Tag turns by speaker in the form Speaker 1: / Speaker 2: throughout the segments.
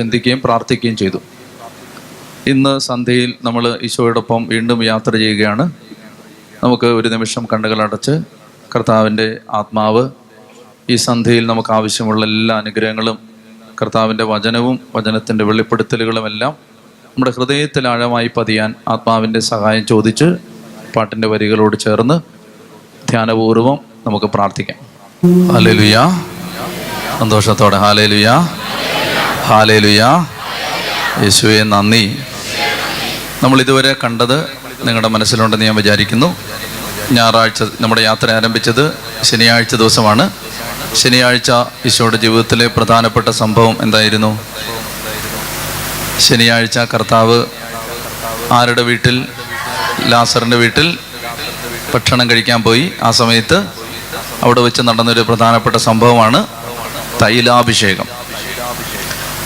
Speaker 1: ചിന്തിക്കുകയും പ്രാർത്ഥിക്കുകയും ചെയ്തു. ഇന്ന് സന്ധ്യയിൽ നമ്മൾ ഈശോയോടൊപ്പം വീണ്ടും യാത്ര ചെയ്യുകയാണ്. നമുക്ക് ഒരു നിമിഷം കണ്ണുകൾ അടച്ച് കർത്താവിന്റെ ആത്മാവ് ഈ സന്ധ്യയിൽ നമുക്ക് ആവശ്യമുള്ള എല്ലാ അനുഗ്രഹങ്ങളും കർത്താവിന്റെ വചനവും വചനത്തിന്റെ വെളിപ്പെടുത്തലുകളുമെല്ലാം നമ്മുടെ ഹൃദയത്തിൽ ആഴമായി പതിയാൻ ആത്മാവിന്റെ സഹായം ചോദിച്ച് പാട്ടിന്റെ വരികളോട് ചേർന്ന് ധ്യാനപൂർവം നമുക്ക് പ്രാർത്ഥിക്കാം. ഹാലേലുയാ സന്തോഷത്തോടെ. Hallelujah hallelujah. യേശുവെ നന്ദി. നമ്മൾ ഇതുവരെ കണ്ടത് നിങ്ങളുടെ മനസ്സിലുണ്ടെന്ന് ഞാൻ വിചാരിക്കുന്നു. ഞായറാഴ്ച നമ്മുടെ യാത്ര ആരംഭിച്ചത് ശനിയാഴ്ച ദിവസമാണ്. ശനിയാഴ്ച ഈശോയുടെ ജീവിതത്തിലെ പ്രധാനപ്പെട്ട സംഭവം എന്തായിരുന്നു? ശനിയാഴ്ച കർത്താവ് ആരുടെ വീട്ടിൽ? ലാസറിന്റെ വീട്ടിൽ ഭക്ഷണം കഴിക്കാൻ പോയി. ആ സമയത്ത് അവിടെ വെച്ച് നടന്നൊരു പ്രധാനപ്പെട്ട സംഭവമാണ് തൈലാഭിഷേകം.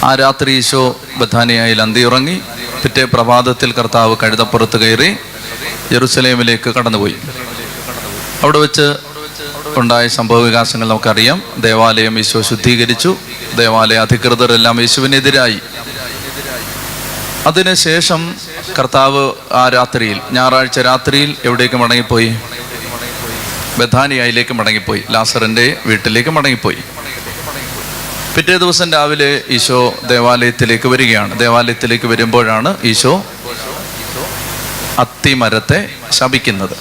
Speaker 1: ആ രാത്രി ഈശോ ബഥാനിയായിൽ അന്തിയുറങ്ങി പിറ്റേ പ്രഭാതത്തിൽ കർത്താവ് കഴുതപ്പുറത്ത് കയറി ജെറുസലേമിലേക്ക് കടന്നുപോയി. അവിടെ വെച്ച് ഉണ്ടായ സംഭവ വികാസങ്ങൾ നമുക്കറിയാം. ദേവാലയം ഈശോ ശുദ്ധീകരിച്ചു. ദേവാലയ അധികൃതരെല്ലാം യേശുവിനെതിരായി. അതിനുശേഷം കർത്താവ് ആ രാത്രിയിൽ ഞായറാഴ്ച രാത്രിയിൽ എവിടേക്ക് മടങ്ങിപ്പോയി? ബഥാനിയയിലേക്ക് മടങ്ങിപ്പോയി. ലാസറിന്റെ വീട്ടിലേക്ക് മടങ്ങിപ്പോയി. പിറ്റേ ദിവസം രാവിലെ ഈശോ ദേവാലയത്തിലേക്ക് വരികയാണ്. ദേവാലയത്തിലേക്ക് വരുമ്പോഴാണ് ഈശോ അത്തിമരത്തെ ശപിക്കുന്നത്.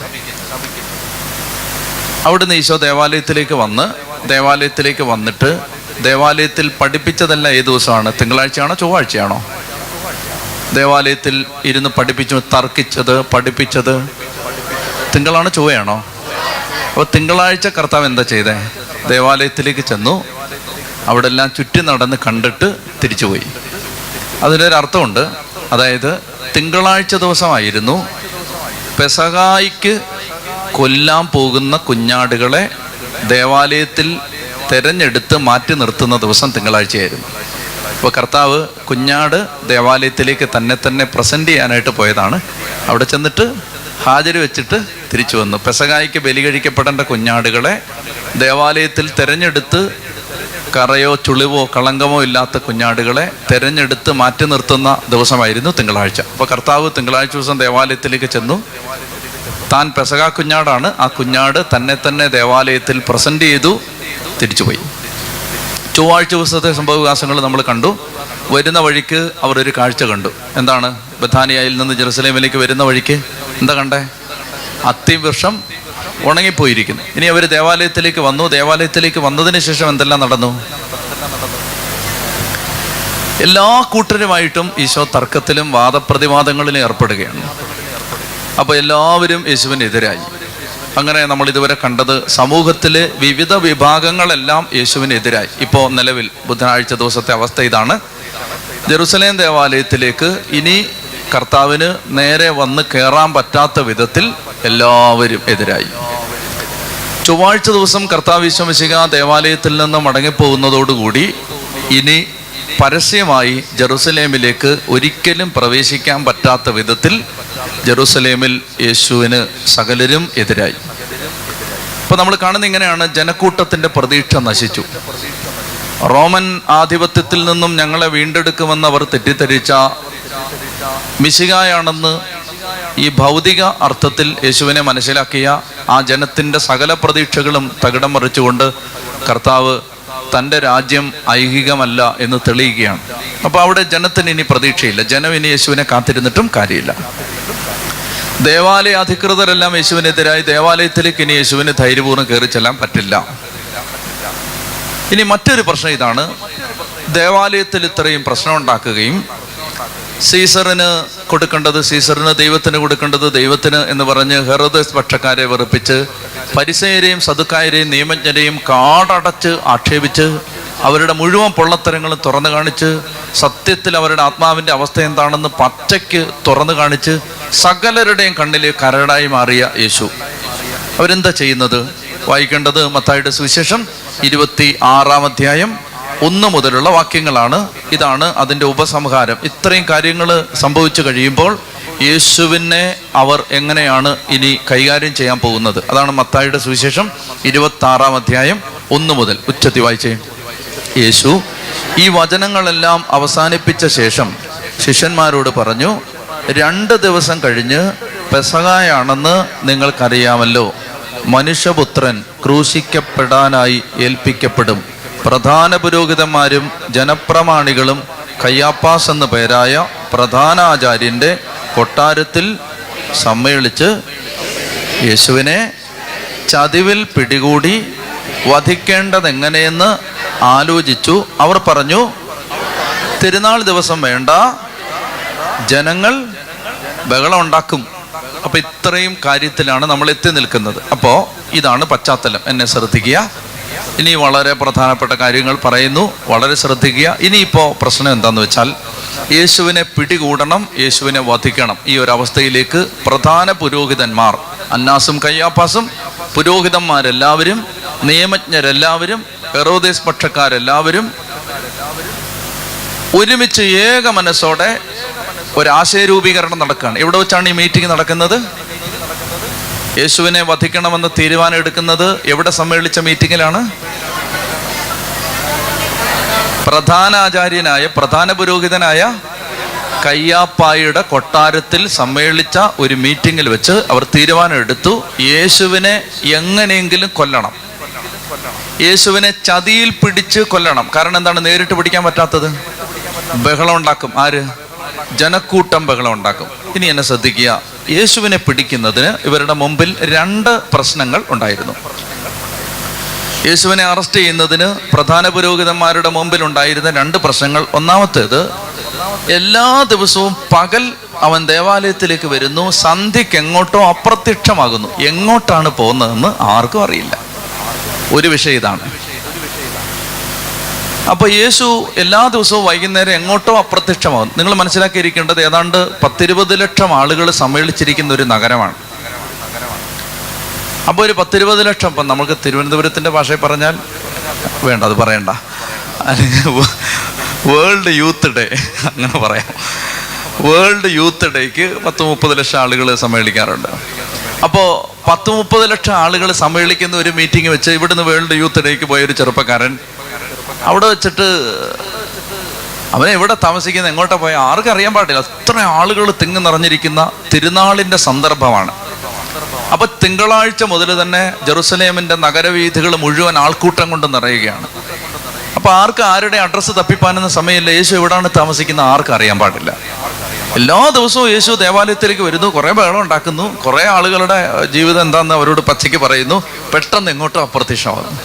Speaker 1: അവിടുന്ന് ഈശോ ദേവാലയത്തിലേക്ക് വന്ന് ദേവാലയത്തിലേക്ക് വന്നിട്ട് ദേവാലയത്തിൽ പഠിപ്പിച്ചതെല്ലാം ഏത് ദിവസമാണ്? തിങ്കളാഴ്ചയാണോ ചൊവ്വാഴ്ചയാണോ? ദേവാലയത്തിൽ ഇരുന്ന് പഠിപ്പിച്ചു തർക്കിച്ചത് പഠിപ്പിച്ചത് തിങ്കളാണോ ചൊവ്വയാണോ? അപ്പോൾ തിങ്കളാഴ്ച കർത്താവ് എന്താ ചെയ്തേ? ദേവാലയത്തിലേക്ക് ചെന്നു അവിടെ എല്ലാം ചുറ്റി നടന്ന് കണ്ടിട്ട് തിരിച്ചുപോയി. അതിനൊരു അർത്ഥമുണ്ട് അതായത് തിങ്കളാഴ്ച ദിവസമായിരുന്നു പെസകായിക്ക് കൊല്ലാൻ പോകുന്ന കുഞ്ഞാടുകളെ ദേവാലയത്തിൽ തെരഞ്ഞെടുത്ത് മാറ്റി നിർത്തുന്ന ദിവസം തിങ്കളാഴ്ചയായിരുന്നു. അപ്പോൾ കർത്താവ് കുഞ്ഞാട് ദേവാലയത്തിലേക്ക് തന്നെ തന്നെ പ്രസന്റ് ചെയ്യാനായിട്ട് പോയതാണ്. അവിടെ ചെന്നിട്ട് ഹാജര് വെച്ചിട്ട് തിരിച്ചു വന്നു. പെസകായിക്ക് ബലി കഴിക്കപ്പെടേണ്ട കുഞ്ഞാടുകളെ ദേവാലയത്തിൽ തെരഞ്ഞെടുത്ത് കറയോ ചുളിവോ കളങ്കമോ ഇല്ലാത്ത കുഞ്ഞാടുകളെ തെരഞ്ഞെടുത്ത് മാറ്റി നിർത്തുന്ന ദിവസമായിരുന്നു തിങ്കളാഴ്ച. അപ്പോൾ കർത്താവ് തിങ്കളാഴ്ച ദിവസം ദേവാലയത്തിലേക്ക് ചെന്നു. താൻ പെസക കുഞ്ഞാടാണ്. ആ കുഞ്ഞാട് തന്നെ തന്നെ ദേവാലയത്തിൽ പ്രസന്റ് ചെയ്തു തിരിച്ചുപോയി. ചൊവ്വാഴ്ച ദിവസത്തെ സംഭവവികാസങ്ങൾ നമ്മൾ കണ്ടു. വരുന്ന വഴിക്ക് അവർ ഒരു കാഴ്ച കണ്ടു. എന്താണ്? ബഥാനിയയിൽ നിന്ന് ജെറുസലേമിലേക്ക് വരുന്ന വഴിക്ക്? എന്താ കണ്ടേ? അത്തിവൃക്ഷം ഉണങ്ങിപ്പോയിരിക്കുന്നു. ഇനി അവർ ദേവാലയത്തിലേക്ക് വന്നു. ദേവാലയത്തിലേക്ക് വന്നതിന് ശേഷം എന്തെല്ലാം നടന്നു? എല്ലാ കൂട്ടരുമായിട്ടും ഈശോ തർക്കത്തിലും വാദപ്രതിവാദങ്ങളിലും ഏർപ്പെടുകയാണ്. അപ്പോൾ എല്ലാവരും യേശുവിനെതിരായി. അങ്ങനെ നമ്മൾ ഇതുവരെ കണ്ടത് സമൂഹത്തിലെ വിവിധ വിഭാഗങ്ങളെല്ലാം യേശുവിനെതിരായി. ഇപ്പോൾ നിലവിൽ ബുധനാഴ്ച ദിവസത്തെ അവസ്ഥ ഇതാണ്. ജെറുസലേം ദേവാലയത്തിലേക്ക് ഇനി കർത്താവിന് നേരെ വന്ന് കയറാൻ പറ്റാത്ത വിധത്തിൽ എല്ലാവരും എതിരായി. ചൊവ്വാഴ്ച ദിവസം കർത്താവ് വിശ്വമിശിക ദേവാലയത്തിൽ നിന്ന് മടങ്ങിപ്പോകുന്നതോടുകൂടി ഇനി പരസ്യമായി ജെറുസലേമിലേക്ക് ഒരിക്കലും പ്രവേശിക്കാൻ പറ്റാത്ത വിധത്തിൽ ജെറുസലേമിൽ യേശുവിന് സകലരും എതിരായി. അപ്പൊ നമ്മൾ കാണുന്ന ഇങ്ങനെയാണ് ജനക്കൂട്ടത്തിന്റെ പ്രതീക്ഷ നശിച്ചു. റോമൻ ആധിപത്യത്തിൽ നിന്നും ഞങ്ങളെ വീണ്ടെടുക്കുമെന്ന് അവർ തെറ്റിദ്ധരിച്ച മിശികായാണെന്ന് ഈ ഭൗതിക അർത്ഥത്തിൽ യേശുവിനെ മനസ്സിലാക്കിയ ആ ജനത്തിന്റെ സകല പ്രതീക്ഷകളും തകിടം മറിച്ചുകൊണ്ട് കർത്താവ് തന്റെ രാജ്യം ഐഹികമല്ല എന്ന് തെളിയിക്കുകയാണ്. അപ്പോൾ അവിടെ ജനത്തിന് ഇനി പ്രതീക്ഷയില്ല. ജനം ഇനി യേശുവിനെ കാത്തിരുന്നിട്ടും കാര്യമില്ല. ദേവാലയ അധികൃതരെല്ലാം യേശുവിനെതിരായി ദേവാലയത്തിലേക്ക് ഇനി യേശുവിന് ധൈര്യപൂർവം കയറി ചെല്ലാൻ പറ്റില്ല. ഇനി മറ്റൊരു പ്രശ്നം ഇതാണ്. ദേവാലയത്തിൽ ഇത്രയും പ്രശ്നം ഉണ്ടാക്കുകയും സീസറിന് കൊടുക്കേണ്ടത് സീസറിന് ദൈവത്തിന് കൊടുക്കേണ്ടത് ദൈവത്തിന് എന്ന് പറഞ്ഞ് ഹെറോദസ് പക്ഷക്കാരെ വെറുപ്പിച്ച് പരിസയരെയും സതുക്കായരെയും നിയമജ്ഞരെയും കാടടച്ച് ആക്ഷേപിച്ച് അവരുടെ മുഴുവൻ പൊള്ളത്തരങ്ങളും തുറന്നു കാണിച്ച് സത്യത്തിൽ അവരുടെ ആത്മാവിന്റെ അവസ്ഥ എന്താണെന്ന് പച്ചയ്ക്ക് തുറന്നു കാണിച്ച് സകലരുടെയും കണ്ണിൽ കരടായി മാറിയ യേശു. അവരെന്താ ചെയ്യുന്നത്? വായിക്കേണ്ടത് മത്തായിയുടെ സുവിശേഷം ഇരുപത്തി ആറാം അധ്യായം ഒന്ന് മുതലുള്ള വാക്യങ്ങളാണ്. ഇതാണ് അതിന്റെ ഉപസംഹാരം. ഇത്രയും കാര്യങ്ങൾ സംഭവിച്ചു കഴിയുമ്പോൾ യേശുവിനെ അവർ എങ്ങനെയാണ് ഇനി കൈകാര്യം ചെയ്യാൻ പോകുന്നത്? അതാണ് മത്തായിയുടെ സുവിശേഷം ഇരുപത്തി ആറാം അധ്യായം ഒന്ന് മുതൽ. ഉച്ചത്തി വായിച്ചേ. യേശു ഈ വചനങ്ങളെല്ലാം അവസാനിപ്പിച്ച ശേഷം ശിഷ്യന്മാരോട് പറഞ്ഞു രണ്ട് ദിവസം കഴിഞ്ഞ് പെസകായാണെന്ന് നിങ്ങൾക്കറിയാമല്ലോ. മനുഷ്യപുത്രൻ ക്രൂശിക്കപ്പെടാനായി ഏൽപ്പിക്കപ്പെടും. പ്രധാന പുരോഹിതന്മാരും ജനപ്രമാണികളും കയ്യാപ്പാസ് എന്ന പേരായ പ്രധാനാചാര്യന്റെ കൊട്ടാരത്തിൽ സമ്മേളിച്ച് യേശുവിനെ ചതിവിൽ പിടികൂടി വധിക്കേണ്ടതെങ്ങനെയെന്ന് ആലോചിച്ചു. അവർ പറഞ്ഞു തിരുനാൾ ദിവസം വേണ്ട ജനങ്ങൾ ബഹളം ഉണ്ടാക്കും. അപ്പൊ ഇത്രയും കാര്യത്തിലാണ് നമ്മൾ എത്തി നിൽക്കുന്നത്. അപ്പോൾ ഇതാണ് പശ്ചാത്തലം. എന്നെ ശ്രദ്ധിക്കുക. ഇനി വളരെ പ്രധാനപ്പെട്ട കാര്യങ്ങൾ പറയുന്നു. വളരെ ശ്രദ്ധിക്കുക. ഇനിയിപ്പോൾ പ്രശ്നം എന്താണെന്ന് വെച്ചാൽ യേശുവിനെ പിടികൂടണം യേശുവിനെ വധിക്കണം. ഈ ഒരു അവസ്ഥയിലേക്ക് പ്രധാന പുരോഹിതന്മാർ അന്നാസും കയ്യാപ്പാസും പുരോഹിതന്മാരെല്ലാവരും നിയമജ്ഞരെല്ലാവരും ഹെറോദേസ് പക്ഷക്കാരെല്ലാവരും ഒരുമിച്ച് ഏക മനസ്സോടെ ഒരു ആശയരൂപീകരണം നടക്കുകയാണ്. എവിടെ വെച്ചാണ് ഈ മീറ്റിംഗ് നടക്കുന്നത്? യേശുവിനെ വധിക്കണമെന്ന് തീരുമാനം എടുക്കുന്നത് എവിടെ സമ്മേളിച്ച മീറ്റിങ്ങിലാണ് പ്രധാനാചാര്യനായ പ്രധാന പുരോഹിതനായ കയ്യാപ്പായുടെ കൊട്ടാരത്തിൽ സമ്മേളിച്ച ഒരു മീറ്റിങ്ങിൽ വെച്ച് അവർ തീരുമാനം എടുത്തു യേശുവിനെ എങ്ങനെയെങ്കിലും കൊല്ലണം. യേശുവിനെ ചതിയിൽ പിടിച്ച് കൊല്ലണം. കാരണം എന്താണ്? നേരിട്ട് പിടിക്കാൻ പറ്റാത്തത്. ബഹളം ഉണ്ടാക്കും. ആര്? ജനക്കൂട്ടം ബഹളം ഉണ്ടാക്കും. ഇനി എന്നെ ശ്രദ്ധിക്കുക. യേശുവിനെ പിടിക്കുന്നതിന് ഇവരുടെ മുമ്പിൽ രണ്ട് പ്രശ്നങ്ങൾ ഉണ്ടായിരുന്നു. യേശുവിനെ അറസ്റ്റ് ചെയ്യുന്നതിന് പ്രധാന പുരോഹിതന്മാരുടെ മുമ്പിൽ ഉണ്ടായിരുന്ന രണ്ട് പ്രശ്നങ്ങൾ. ഒന്നാമത്തേത് എല്ലാ ദിവസവും പകൽ അവൻ ദേവാലയത്തിലേക്ക് വരുന്നു സന്ധ്യക്ക് എങ്ങോട്ടോ അപ്രത്യക്ഷമാകുന്നു. എങ്ങോട്ടാണ് പോകുന്നതെന്ന് ആർക്കും അറിയില്ല. ഒരു വിഷയം ഇതാണ്. അപ്പൊ യേശു എല്ലാ ദിവസവും വൈകുന്നേരം എങ്ങോട്ടോ അപ്രത്യക്ഷമാകും നിങ്ങൾ മനസ്സിലാക്കിയിരിക്കേണ്ടത് ഏതാണ്ട് പത്തിരുപത് ലക്ഷം ആളുകൾ സമ്മേളിച്ചിരിക്കുന്ന ഒരു നഗരമാണ്. അപ്പോൾ ഒരു പത്തിരുപത് ലക്ഷം. ഇപ്പം നമുക്ക് തിരുവനന്തപുരത്തിന്റെ ഭാഷയിൽ പറഞ്ഞാൽ വേണ്ട അത് പറയണ്ട. വേൾഡ് യൂത്ത് ഡേ അങ്ങനെ പറയാം. വേൾഡ് യൂത്ത് ഡേക്ക് പത്ത് മുപ്പത് ലക്ഷം ആളുകൾ സമ്മേളിക്കാറുണ്ട്. അപ്പോൾ പത്ത് മുപ്പത് ലക്ഷം ആളുകൾ സമ്മേളിക്കുന്ന ഒരു മീറ്റിംഗ് വെച്ച് ഇവിടുന്ന് വേൾഡ് യൂത്ത് ഡേക്ക് പോയ ഒരു ചെറുപ്പക്കാരൻ അവിടെ വെച്ചിട്ട് അവനെ എവിടെ താമസിക്കുന്ന എങ്ങോട്ടാ പോയ? ആർക്കും അറിയാൻ പാടില്ല. അത്ര ആളുകൾ തിങ്ങി നിറഞ്ഞിരിക്കുന്ന തിരുനാളിന്റെ സന്ദർഭമാണ്. അപ്പൊ തിങ്കളാഴ്ച മുതൽ തന്നെ ജെറുസലേമിന്റെ നഗരവീഥികൾ മുഴുവൻ ആൾക്കൂട്ടം കൊണ്ട് നിറയുകയാണ്. അപ്പൊ ആർക്ക് ആരുടെ അഡ്രസ്സ് തപ്പിപ്പാനെന്ന സമയമില്ല. യേശു എവിടാണ് താമസിക്കുന്ന ആർക്കും അറിയാൻ പാടില്ല. എല്ലാ ദിവസവും യേശു ദേവാലയത്തിലേക്ക് വരുന്നു. കുറെ ബഹളം ഉണ്ടാക്കുന്നു. കുറെ ആളുകളുടെ ജീവിതം എന്താണെന്ന് അവരോട് പച്ചയ്ക്ക് പറയുന്നു. പെട്ടെന്ന് എങ്ങോട്ടും അപ്രത്യക്ഷമാകുന്നു.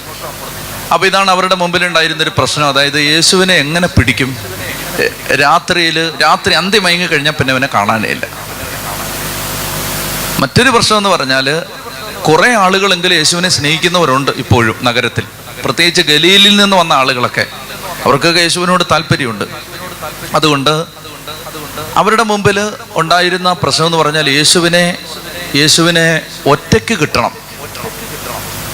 Speaker 1: അപ്പൊ ഇതാണ് അവരുടെ മുമ്പിൽ ഉണ്ടായിരുന്ന ഒരു പ്രശ്നം. അതായത് യേശുവിനെ എങ്ങനെ പിടിക്കും? രാത്രിയിൽ രാത്രി അന്തിമയങ്ങി മയങ്ങി കഴിഞ്ഞാൽ പിന്നെ അവനെ കാണാനേ ഇല്ല. മറ്റൊരു പ്രശ്നം എന്ന് പറഞ്ഞാൽ കുറേ ആളുകളെങ്കിലും യേശുവിനെ സ്നേഹിക്കുന്നവരുണ്ട് ഇപ്പോഴും നഗരത്തിൽ. പ്രത്യേകിച്ച് ഗലീലിൽ നിന്ന് വന്ന ആളുകളൊക്കെ. അവർക്കൊക്കെ യേശുവിനോട് താല്പര്യമുണ്ട്. അതുകൊണ്ട് അവരുടെ മുമ്പിൽ ഉണ്ടായിരുന്ന പ്രശ്നം എന്ന് പറഞ്ഞാൽ യേശുവിനെ യേശുവിനെ ഒറ്റയ്ക്ക് കിട്ടണം.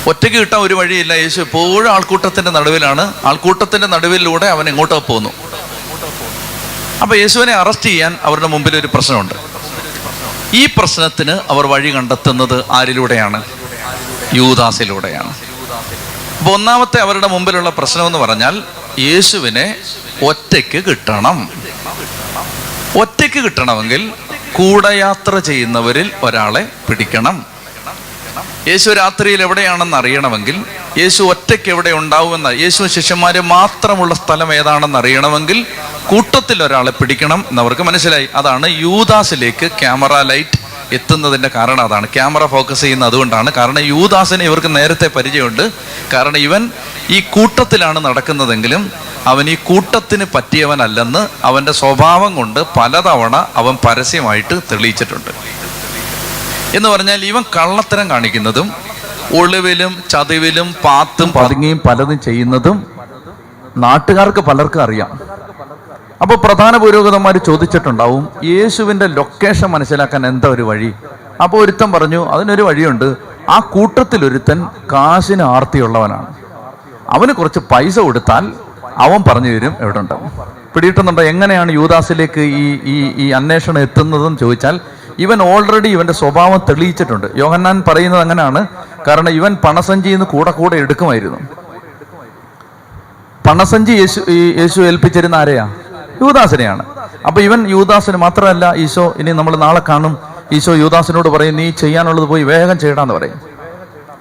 Speaker 1: ഒറ്റയ്ക്ക് കിട്ടാൻ ഒരു വഴിയില്ല. യേശു എപ്പോഴും ആൾക്കൂട്ടത്തിന്റെ നടുവിലാണ്. ആൾക്കൂട്ടത്തിന്റെ നടുവിലൂടെ അവൻ എങ്ങോട്ടോ പോകുന്നു. അപ്പൊ യേശുവിനെ അറസ്റ്റ് ചെയ്യാൻ അവരുടെ മുമ്പിൽ ഒരു പ്രശ്നമുണ്ട്. ഈ പ്രശ്നത്തിന് അവർ വഴി കണ്ടെത്തുന്നത് ആരിലൂടെയാണ്? യൂദാസിലൂടെയാണ്. അപ്പൊ ഒന്നാമത്തെ അവരുടെ മുമ്പിലുള്ള പ്രശ്നം എന്ന് പറഞ്ഞാൽ യേശുവിനെ ഒറ്റയ്ക്ക് കിട്ടണം. ഒറ്റയ്ക്ക് കിട്ടണമെങ്കിൽ കൂടയാത്ര ചെയ്യുന്നവരിൽ ഒരാളെ പിടിക്കണം. യേശു രാത്രിയിൽ എവിടെയാണെന്ന് അറിയണമെങ്കിൽ യേശു ഒറ്റയ്ക്ക് എവിടെ ഉണ്ടാവുമെന്ന് യേശു ശിഷ്യന്മാര് മാത്രമുള്ള സ്ഥലം ഏതാണെന്ന് അറിയണമെങ്കിൽ കൂട്ടത്തിൽ ഒരാളെ പിടിക്കണം എന്നവർക്ക് മനസ്സിലായി. അതാണ് യൂദാസിലേക്ക് ക്യാമറ ലൈറ്റ് എത്തുന്നതിന്റെ കാരണം അതാണ്. ക്യാമറ ഫോക്കസ് ചെയ്യുന്ന അതുകൊണ്ടാണ്. കാരണം യൂദാസിന് ഇവർക്ക് നേരത്തെ പരിചയമുണ്ട്. കാരണം ഇവൻ ഈ കൂട്ടത്തിലാണ് നടക്കുന്നതെങ്കിലും അവൻ ഈ കൂട്ടത്തിന് പറ്റിയവനല്ലെന്ന് അവന്റെ സ്വഭാവം കൊണ്ട് പലതവണ അവൻ പരസ്യമായിട്ട് തെളിയിച്ചിട്ടുണ്ട്. എന്ന് പറഞ്ഞാൽ ഇവൻ കള്ളത്തരം കാണിക്കുന്നതും ഒളിവിലും ചതിവിലും പാത്തും പതുങ്ങിയും പലതും ചെയ്യുന്നതും നാട്ടുകാർക്ക് പലർക്കും അറിയാം. അപ്പോൾ പ്രധാന പുരോഗതിമാർ ചോദിച്ചിട്ടുണ്ടാവും യേശുവിന്റെ ലൊക്കേഷൻ മനസ്സിലാക്കാൻ എന്താ ഒരു വഴി? അപ്പോൾ ഒരുത്തൻ പറഞ്ഞു അതിനൊരു വഴിയുണ്ട്. ആ കൂട്ടത്തിൽ ഒരുത്തൻ കാശിന് ആർത്തിയുള്ളവനാണ്. അവന് കുറച്ച് പൈസ കൊടുത്താൽ അവൻ പറഞ്ഞു തരും എവിടെ ഉണ്ടാവും പിടിയിട്ടുന്നുണ്ടോ എങ്ങനെയാണ് യൂദാസിലേക്ക് ഈ ഈ ഈ അന്വേഷണം എത്തുന്നതെന്ന് ചോദിച്ചാൽ ഇവൻ ഓൾറെഡി ഇവന്റെ സ്വഭാവം തെളിയിച്ചിട്ടുണ്ട്. യോഹന്നാൻ പറയുന്നത് അങ്ങനെയാണ്. കാരണം ഇവൻ പണസഞ്ചിയിൽ നിന്ന് കൂടെ കൂടെ എടുക്കുമായിരുന്നു. പണസഞ്ചി യേശു യേശു ഏൽപ്പിച്ചിരുന്ന ആരെയാ? യൂദാസിനെയാണ്. അപ്പൊ ഇവൻ യൂദാസിന് മാത്രമല്ല ഈശോ ഇനി നമ്മൾ നാളെ കാണും. ഈശോ യൂദാസിനോട് പറയും നീ ചെയ്യാനുള്ളത് പോയി വേഗം ചെയ്യണമെന്ന് പറയും.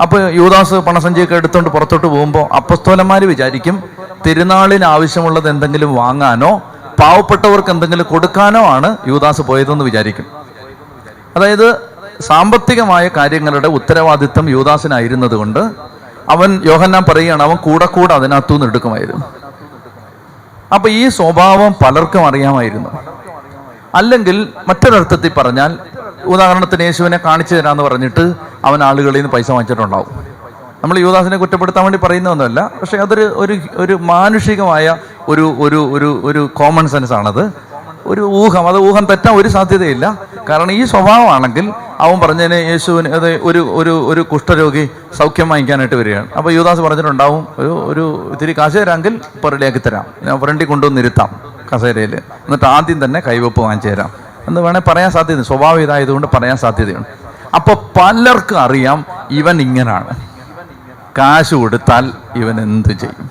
Speaker 1: അപ്പൊ യൂദാസ് പണസഞ്ചിയൊക്കെ എടുത്തുകൊണ്ട് പുറത്തോട്ട് പോകുമ്പോൾ അപ്പസ്തോലന്മാർ വിചാരിക്കും തിരുനാളിന് ആവശ്യമുള്ളത് എന്തെങ്കിലും വാങ്ങാനോ പാവപ്പെട്ടവർക്ക് എന്തെങ്കിലും കൊടുക്കാനോ ആണ് യൂദാസ് പോയതെന്ന് വിചാരിക്കും. അതായത് സാമ്പത്തികമായ കാര്യങ്ങളുടെ ഉത്തരവാദിത്വം യൂദാസിനായിരുന്നത് കൊണ്ട് അവൻ യോഹന്നാൻ പറയുകയാണ് അവൻ കൂടെ കൂടെ അതിനകത്തുനിന്ന് എടുക്കുമായിരുന്നു. അപ്പൊ ഈ സ്വഭാവം പലർക്കും അറിയാമായിരുന്നു. അല്ലെങ്കിൽ മറ്റൊരർത്ഥത്തിൽ പറഞ്ഞാൽ ഉദാഹരണത്തിന് യേശുവിനെ കാണിച്ചു തരാമെന്ന് പറഞ്ഞിട്ട് അവൻ ആളുകളിൽ നിന്ന് പൈസ വാങ്ങിച്ചിട്ടുണ്ടാവും. നമ്മൾ യുവദാസിനെ കുറ്റപ്പെടുത്താൻ വേണ്ടി പറയുന്നതൊന്നുമല്ല പക്ഷെ അതൊരു ഒരു ഒരു മാനുഷികമായ ഒരു ഒരു ഒരു ഒരു കോമൺ സെൻസ് ആണത്. ഒരു ഊഹം അത് ഊഹം തെറ്റാൻ ഒരു സാധ്യതയില്ല. കാരണം ഈ സ്വഭാവമാണെങ്കിൽ അവൻ പറഞ്ഞതിന് യേശുവിന് അത് ഒരു ഒരു ഒരു കുഷ്ഠരോഗി സൗഖ്യം വാങ്ങിക്കാനായിട്ട് വരികയാണ്. അപ്പോൾ യുവദാസ് പറഞ്ഞിട്ടുണ്ടാവും ഒരു ഒരു ഇത്തിരി കാശ് തരാമെങ്കിൽ റെഡിയാക്കി തരാം. ഞാൻ ഫ്രണ്ടിൽ കൊണ്ടുവന്ന് ഇരുത്താം കസേരയിൽ എന്നിട്ട് ആദ്യം തന്നെ കൈവപ്പ് വാങ്ങിച്ചു തരാം. എന്ന് വേണേൽ പറയാൻ സാധ്യത സ്വഭാവം ഇതായതുകൊണ്ട് പറയാൻ സാധ്യതയുണ്ട്. അപ്പോൾ പലർക്കും അറിയാം ഇവൻ ഇങ്ങനാണ്. കാശ് കൊടുത്താൽ ഇവൻ എന്ത് ചെയ്യും?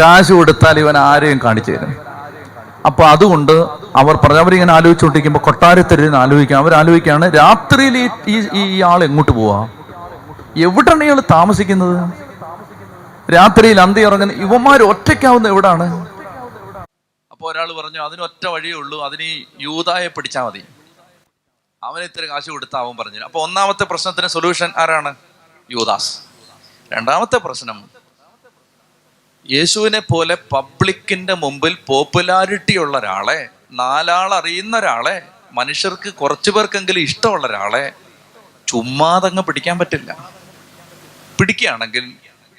Speaker 1: കാശ് കൊടുത്താൽ ഇവൻ ആരെയും കാണിച്ചു തരും. അപ്പൊ അതുകൊണ്ട് അവർ പറഞ്ഞു അവരിങ്ങനെ ആലോചിച്ചുകൊണ്ടിരിക്കുമ്പോൾ കൊട്ടാരത്തിരുന്ന് ആലോചിക്കാം അവർ ആലോചിക്കുകയാണ് രാത്രിയിൽ ഈ ഈ- ആൾ എങ്ങോട്ട് പോവാ? എവിടെയാണ് ഇയാൾ താമസിക്കുന്നത്? രാത്രിയിൽ അന്തി ഇറങ്ങുന്ന ഇവന്മാർ ഒറ്റയ്ക്കാവുന്ന എവിടാണ്? അപ്പൊ ഒരാൾ പറഞ്ഞു അതിന് ഒറ്റ വഴിയേ ഉള്ളൂ അതിന് യൂതായെ പിടിച്ചാൽ മതി. അവന് ഇത്ര കാശ് കൊടുത്താൽ അവൻ പറഞ്ഞു അപ്പൊ ഒന്നാമത്തെ പ്രശ്നത്തിന് സൊല്യൂഷൻ ആരാണ്? യൂദാസ്. രണ്ടാമത്തെ പ്രശ്നം യേശുവിനെ പോലെ പബ്ലിക്കിന്റെ മുമ്പിൽ പോപ്പുലാരിറ്റി ഉള്ള ഒരാളെ നാലാൾ അറിയുന്ന ഒരാളെ മനുഷ്യർക്ക് കുറച്ചു പേർക്കെങ്കിലും ഇഷ്ടമുള്ള ഒരാളെ ചുമ്മാതങ്ങ് പിടിക്കാൻ പറ്റില്ല. പിടിക്കുകയാണെങ്കിൽ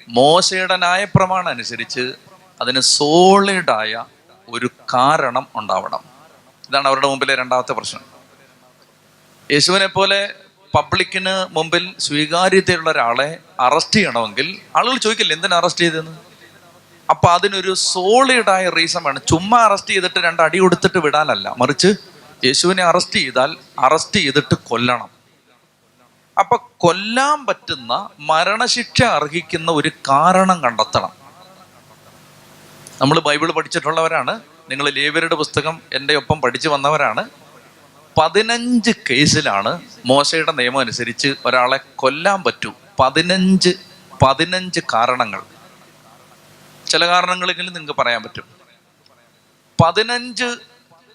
Speaker 1: മോശയുടെ ന്യായപ്രമാണം അനുസരിച്ച് അതിന് സോളിഡായ ഒരു കാരണം ഉണ്ടാവണം. ഇതാണ് അവരുടെ മുമ്പിലെ രണ്ടാമത്തെ പ്രശ്നം. യേശുവിനെ പോലെ പബ്ലിക്കിന് മുമ്പിൽ സ്വീകാര്യതയുള്ള ഒരാളെ അറസ്റ്റ് ചെയ്യണമെങ്കിൽ ആളുകൾ ചോദിക്കില്ല എന്തിനാ അറസ്റ്റ് ചെയ്തെന്ന് അപ്പൊ അതിനൊരു സോളിഡ് ആയ റീസൺ വേണം ചുമ്മാ അറസ്റ്റ് ചെയ്തിട്ട് രണ്ട് അടി കൊടുത്തിട്ട് വിടാനല്ല. മറിച്ച് യേശുവിനെ അറസ്റ്റ് ചെയ്താൽ അറസ്റ്റ് ചെയ്തിട്ട് കൊല്ലണം. അപ്പൊ കൊല്ലാൻ പറ്റുന്ന മരണശിക്ഷ അർഹിക്കുന്ന ഒരു കാരണം കണ്ടെത്തണം. നമ്മൾ ബൈബിൾ പഠിച്ചിട്ടുള്ളവരാണ്. നിങ്ങൾ ലേവ്യരുടെ പുസ്തകം എന്റെ ഒപ്പം പഠിച്ചു വന്നവരാണ്. പതിനഞ്ച് കേസിലാണ് മോശയുടെ നിയമം അനുസരിച്ച് ഒരാളെ കൊല്ലാൻ പറ്റൂ. പതിനഞ്ച് പതിനഞ്ച് കാരണങ്ങൾ. ചില കാരണങ്ങളെങ്കിലും നിങ്ങൾക്ക് പറയാൻ പറ്റും. പതിനഞ്ച്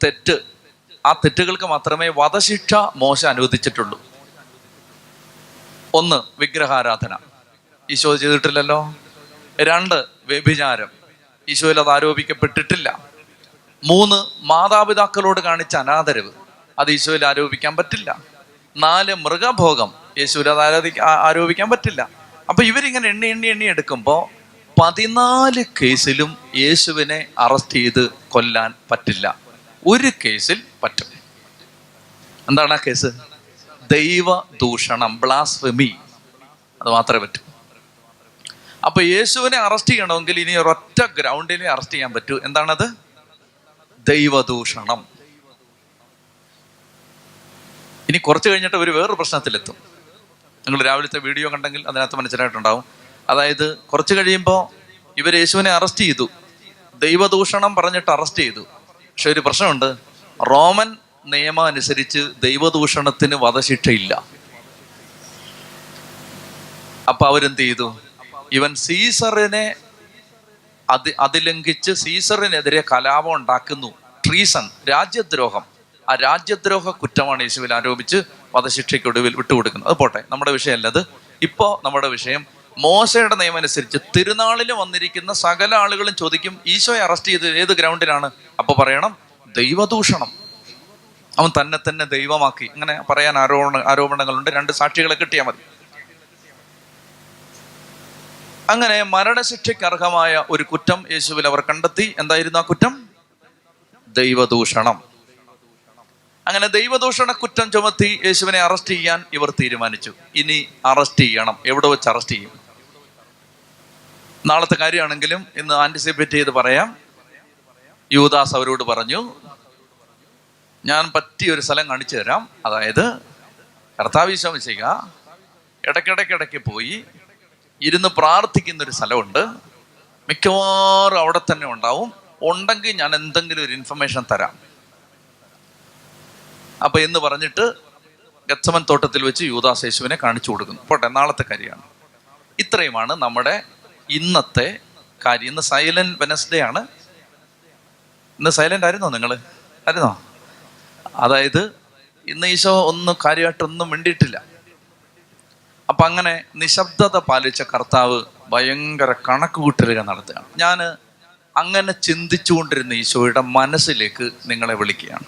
Speaker 1: തെറ്റ് ആ തെറ്റുകൾക്ക് മാത്രമേ വധശിക്ഷ മോശം അനുവദിച്ചിട്ടുള്ളൂ. ഒന്ന് വിഗ്രഹാരാധന. ഈശോ ചെയ്തിട്ടില്ലല്ലോ? രണ്ട് വ്യഭിചാരം. ഈശോയിൽ അത് ആരോപിക്കപ്പെട്ടിട്ടില്ല. മൂന്ന് മാതാപിതാക്കളോട് കാണിച്ച അനാദരവ്. അത് ഈശോയിൽ ആരോപിക്കാൻ പറ്റില്ല. നാല് മൃഗഭോഗം. യേശുവിൽ അത് ആരോപിക്കാൻ പറ്റില്ല. അപ്പൊ ഇവരിങ്ങനെ എണ്ണി എണ്ണി എണ്ണി എടുക്കുമ്പോൾ പതിനാല് കേസിലും യേശുവിനെ അറസ്റ്റ് ചെയ്ത് കൊല്ലാൻ പറ്റില്ല. ഒരു കേസിൽ പറ്റും. എന്താണ് ആ കേസ്? ദൈവ ദൂഷണം ബ്ലാസ്ഫെമി അത് മാത്രമേ പറ്റൂ. അപ്പൊ യേശുവിനെ അറസ്റ്റ് ചെയ്യണമെങ്കിൽ ഇനി ഒരൊറ്റ ഗ്രൗണ്ടിനെ അറസ്റ്റ് ചെയ്യാൻ പറ്റൂ. എന്താണത്? ദൈവദൂഷണം. ഇനി കുറച്ച് കഴിഞ്ഞിട്ട് ഒരു വേറൊരു പ്രശ്നത്തിലെത്തും. നിങ്ങൾ രാവിലത്തെ വീഡിയോ കണ്ടെങ്കിൽ അതിനകത്ത് മനസ്സിലായിട്ടുണ്ടാവും. അതായത് കുറച്ച് കഴിയുമ്പോൾ ഇവർ യേശുവിനെ അറസ്റ്റ് ചെയ്തു. ദൈവദൂഷണം പറഞ്ഞിട്ട് അറസ്റ്റ് ചെയ്തു. പക്ഷെ ഒരു പ്രശ്നമുണ്ട്. റോമൻ നിയമം അനുസരിച്ച് ദൈവദൂഷണത്തിന് വധശിക്ഷയില്ല. അപ്പൊ അവരെന്ത് ചെയ്തു ഇവൻ സീസറിനെ അതി അതിലംഘിച്ച് സീസറിനെതിരെ കലാപം ഉണ്ടാക്കുന്നു. ട്രീസൺ രാജ്യദ്രോഹം. ആ രാജ്യദ്രോഹ കുറ്റമാണ് യേശുവിൽ ആരോപിച്ച് വധശിക്ഷയ്ക്ക് ഒടുവിൽ വിട്ടുകൊടുക്കുന്നത്. അത് പോട്ടെ നമ്മുടെ വിഷയം അത്. ഇപ്പോ നമ്മുടെ വിഷയം മോശയുടെ നിയമം അനുസരിച്ച് തിരുനാളിൽ വന്നിരിക്കുന്ന സകല ആളുകളും ചോദിക്കും ഈശോയെ അറസ്റ്റ് ചെയ്ത് ഏത് ഗ്രൗണ്ടിലാണ്? അപ്പൊ പറയണം ദൈവദൂഷണം. അവൻ തന്നെ തന്നെ ദൈവമാക്കി. ഇങ്ങനെ പറയാൻ ആരോപണ ആരോപണങ്ങളുണ്ട്. രണ്ട് സാക്ഷികളെ കിട്ടിയാൽ മതി. അങ്ങനെ മരണശിക്ഷയ്ക്ക് അർഹമായ ഒരു കുറ്റം യേശുവിൽ അവർ കണ്ടെത്തി. എന്തായിരുന്നു ആ കുറ്റം? ദൈവദൂഷണം. അങ്ങനെ ദൈവദൂഷണ കുറ്റം ചുമത്തി യേശുവിനെ അറസ്റ്റ് ചെയ്യാൻ ഇവർ തീരുമാനിച്ചു. ഇനി അറസ്റ്റ് ചെയ്യണം. എവിടെ വെച്ച് അറസ്റ്റ് ചെയ്യും? നാളത്തെ കാര്യമാണെങ്കിലും ഇന്ന് ആന്റിസിപ്പേറ്റ് ചെയ്ത് പറയാം. യുവദാസ് അവരോട് പറഞ്ഞു ഞാൻ പറ്റിയ ഒരു സ്ഥലം കാണിച്ചു തരാം. അതായത് കർത്താവിശ്വസിക്കുക ഇടയ്ക്കിടയ്ക്കിടയ്ക്ക് പോയി ഇരുന്ന് പ്രാർത്ഥിക്കുന്ന ഒരു സ്ഥലമുണ്ട്. മിക്കവാറും അവിടെ തന്നെ ഉണ്ടാവും. ഉണ്ടെങ്കിൽ ഞാൻ എന്തെങ്കിലും ഒരു ഇൻഫർമേഷൻ തരാം. അപ്പൊ എന്ന് പറഞ്ഞിട്ട് ഗച്ചമൻ തോട്ടത്തിൽ വെച്ച് യൂദാസ് യേശുവിനെ കാണിച്ചു കൊടുക്കുന്നു. പോട്ടെ നാളത്തെ കാര്യമാണ്. ഇത്രയുമാണ് നമ്മുടെ ഇന്നത്തെ കാര്യം. ഇന്ന് സൈലന്റ് വെനസ്ഡേ ആണ്. ഇന്ന് സൈലന്റ് ആയിരുന്നോ നിങ്ങൾ ആയിരുന്നോ? അതായത് ഇന്ന് ഈശോ ഒന്നും കാര്യമായിട്ടൊന്നും മിണ്ടിയിട്ടില്ല. അപ്പൊ അങ്ങനെ നിശബ്ദത പാലിച്ച കർത്താവ് ഭയങ്കര കണക്ക് കൂട്ടലുകൾ നടത്തുകയാണ്. ഞാൻ അങ്ങനെ ചിന്തിച്ചുകൊണ്ടിരുന്ന ഈശോയുടെ മനസ്സിലേക്ക് നിങ്ങളെ വിളിക്കുകയാണ്.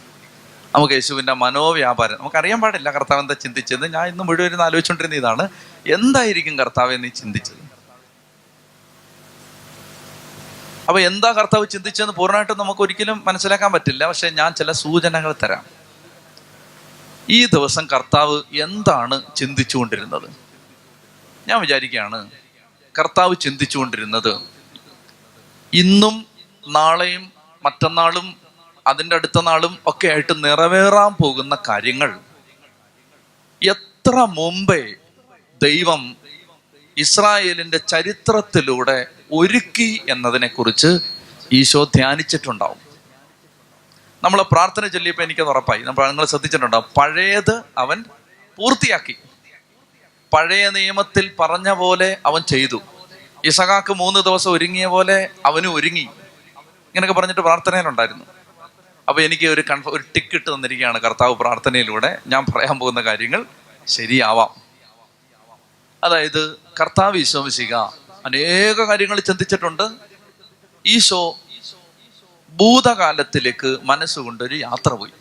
Speaker 1: നമുക്ക് യേശുവിന്റെ മനോവ്യാപാരം നമുക്കറിയാൻ പാടില്ല കർത്താവ് എന്താ ചിന്തിച്ചത് ഞാൻ ഇന്ന് മുഴുവൻ ആലോചിച്ചുകൊണ്ടിരുന്ന ഇതാണ്. എന്തായിരിക്കും കർത്താവ് എന്ന് ചിന്തിച്ചത്? അപ്പൊ എന്താ കർത്താവ് ചിന്തിച്ചെന്ന് പൂർണമായിട്ടും നമുക്ക് ഒരിക്കലും മനസ്സിലാക്കാൻ പറ്റില്ല. പക്ഷെ ഞാൻ ചില സൂചനകൾ തരാം. ഈ ദിവസം കർത്താവ് എന്താണ് ചിന്തിച്ചുകൊണ്ടിരുന്നത്? ഞാൻ വിചാരിക്കുകയാണ് കർത്താവ് ചിന്തിച്ചുകൊണ്ടിരുന്നത് ഇന്നും നാളെയും മറ്റന്നാളും അതിന്റെ അടുത്ത നാളും ഒക്കെ ആയിട്ട് നിറവേറാൻ പോകുന്ന കാര്യങ്ങൾ എത്ര മുമ്പേ ദൈവം ഇസ്രായേലിന്റെ ചരിത്രത്തിലൂടെ ഒരുക്കി എന്നതിനെ കുറിച്ച് ഈശോ ധ്യാനിച്ചിട്ടുണ്ടാവും. നമ്മൾ പ്രാർത്ഥന ചൊല്ലിയപ്പോൾ എനിക്കത് ഉറപ്പായി. നമ്മൾ നിങ്ങൾ ശ്രദ്ധിച്ചിട്ടുണ്ടാവും. പഴയത് അവൻ പൂർത്തിയാക്കി. പഴയ നിയമത്തിൽ പറഞ്ഞ പോലെ അവൻ ചെയ്തു. ഇസഹാക്ക് മൂന്ന് ദിവസം ഒരുങ്ങിയ പോലെ അവനും ഒരുങ്ങി. ഇങ്ങനെയൊക്കെ പറഞ്ഞിട്ട് പ്രാർത്ഥനയിലുണ്ടായിരുന്നു. അപ്പൊ എനിക്ക് ഒരു കൺഫ ഒരു ടിക്കറ്റ് തന്നിരിക്കുകയാണ് കർത്താവ് പ്രാർത്ഥനയിലൂടെ. ഞാൻ പറയാൻ പോകുന്ന കാര്യങ്ങൾ ശരിയാവാം. അതായത് കർത്താവ് മിശിക അനേക കാര്യങ്ങൾ ചിന്തിച്ചിട്ടുണ്ട്. ഈശോ ഭൂതകാലത്തിലേക്ക് മനസ്സുകൊണ്ട് ഒരു യാത്ര പോയി.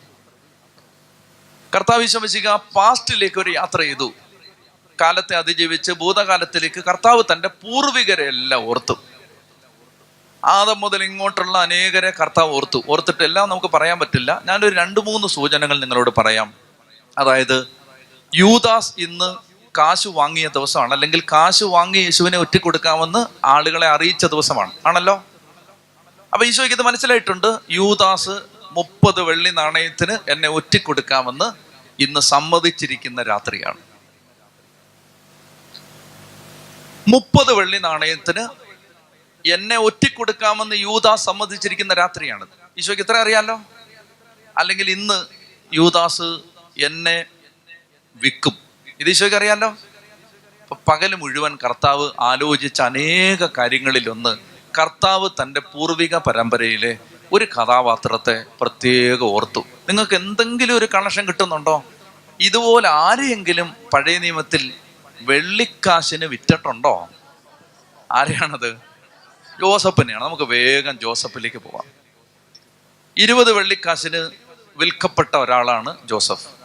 Speaker 1: കർത്താവ് വിശ്വസിക്കുക പാസ്റ്റിലേക്ക് ഒരു യാത്ര ചെയ്തു. കാലത്തെ അതിജീവിച്ച് ഭൂതകാലത്തിലേക്ക് കർത്താവ് തന്റെ പൂർവികരെ എല്ലാം ഓർത്തു. ആദം മുതൽ ഇങ്ങോട്ടുള്ള അനേകരെ കർത്താവ് ഓർത്തു. ഓർത്തിട്ട് എല്ലാം നമുക്ക് പറയാൻ പറ്റില്ല. ഞാനൊരു രണ്ട് മൂന്ന് സൂചനകൾ നിങ്ങളോട് പറയാം. അതായത് യൂദാസ് ഇന്ന് കാശ് വാങ്ങിയ ദിവസമാണ്. അല്ലെങ്കിൽ കാശ് വാങ്ങി യേശുവിനെ ഒറ്റിക്കൊടുക്കാമെന്ന് ആളുകളെ അറിയിച്ച ദിവസമാണ്. ആണല്ലോ? അപ്പൊ ഈശോയ്ക്ക് ഇത് മനസ്സിലായിട്ടുണ്ട്. യൂദാസ് മുപ്പത് വെള്ളി നാണയത്തിന് എന്നെ ഒറ്റിക്കൊടുക്കാമെന്ന് ഇന്ന് സമ്മതിച്ചിരിക്കുന്ന രാത്രിയാണ്. മുപ്പത് വെള്ളി നാണയത്തിന് എന്നെ ഒറ്റിക്കൊടുക്കാമെന്ന് യൂദാസ് സമ്മതിച്ചിരിക്കുന്ന രാത്രിയാണ്. ഈശോയ്ക്ക് ഇത്ര അറിയാലോ? അല്ലെങ്കിൽ ഇന്ന് യൂദാസ് എന്നെ വിൽക്കും. ഇത് ഈശോയ്ക്ക് അറിയാലോ? പകൽ മുഴുവൻ കർത്താവ് ആലോചിച്ച അനേക കാര്യങ്ങളിലൊന്ന് കർത്താവ് തന്റെ പൂർവിക പരമ്പരയിലെ ഒരു കഥാപാത്രത്തെ പ്രത്യേകം ഓർത്തു. നിങ്ങൾക്ക് എന്തെങ്കിലും ഒരു കണക്ഷൻ കിട്ടുന്നുണ്ടോ? ഇതുപോലെ ആരെയെങ്കിലും പഴയ നിയമത്തിൽ വെള്ളിക്കാശിന് വിറ്റിട്ടുണ്ടോ? ആരെയാണത്? ജോസഫിനെയാണ്. നമുക്ക് വേഗം ജോസഫിലേക്ക് പോവാം. ഇരുപത് വെള്ളിക്കാശിന് വിൽക്കപ്പെട്ട ഒരാളാണ് ജോസഫ്.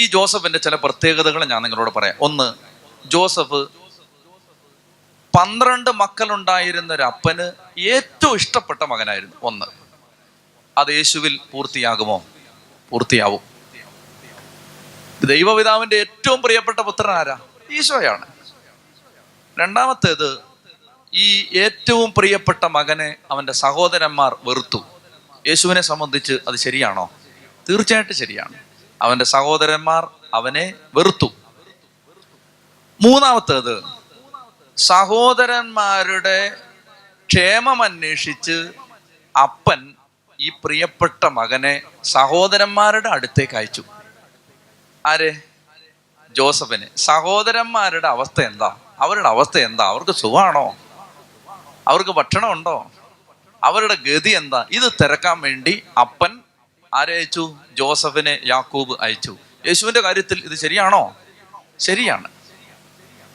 Speaker 1: ഈ ജോസഫിന്റെ ചില പ്രത്യേകതകൾ ഞാൻ നിങ്ങളോട് പറയാം. ഒന്ന് ജോസഫ് പന്ത്രണ്ട് മക്കളുണ്ടായിരുന്ന ഒരു അപ്പന് ഏറ്റവും ഇഷ്ടപ്പെട്ട മകനായിരുന്നു. ഒന്ന് അത് യേശുവിൽ പൂർത്തിയാകുമോ? പൂർത്തിയാവും. ദൈവപിതാവിന്റെ ഏറ്റവും പ്രിയപ്പെട്ട പുത്രൻ ആരാ? ഈശോയാണ്. രണ്ടാമത്തേത് ഈ ഏറ്റവും പ്രിയപ്പെട്ട മകനെ അവന്റെ സഹോദരന്മാർ വെറുത്തു. യേശുവിനെ സംബന്ധിച്ച് അത് ശരിയാണോ? തീർച്ചയായിട്ടും ശരിയാണ്. അവന്റെ സഹോദരന്മാർ അവനെ വെറുത്തു. മൂന്നാമത്തേത് സഹോദരന്മാരുടെ ക്ഷേമം അന്വേഷിച്ച് അപ്പൻ ഈ പ്രിയപ്പെട്ട മകനെ സഹോദരന്മാരുടെ അടുത്തേക്ക് അയച്ചു. ആരെ? ജോസഫിന്. സഹോദരന്മാരുടെ അവസ്ഥ എന്താ? അവരുടെ അവസ്ഥ എന്താ? അവർക്ക് സുഖമാണോ? അവർക്ക് ഭക്ഷണം ഉണ്ടോ അവരുടെ ഗതി എന്താ? ഇത് തിരക്കാൻ വേണ്ടി അപ്പൻ ആരെ അയച്ചു ജോസഫിനെ യാക്കൂബ് അയച്ചു. യേശുവിന്റെ കാര്യത്തിൽ ഇത് ശരിയാണോ? ശരിയാണ്.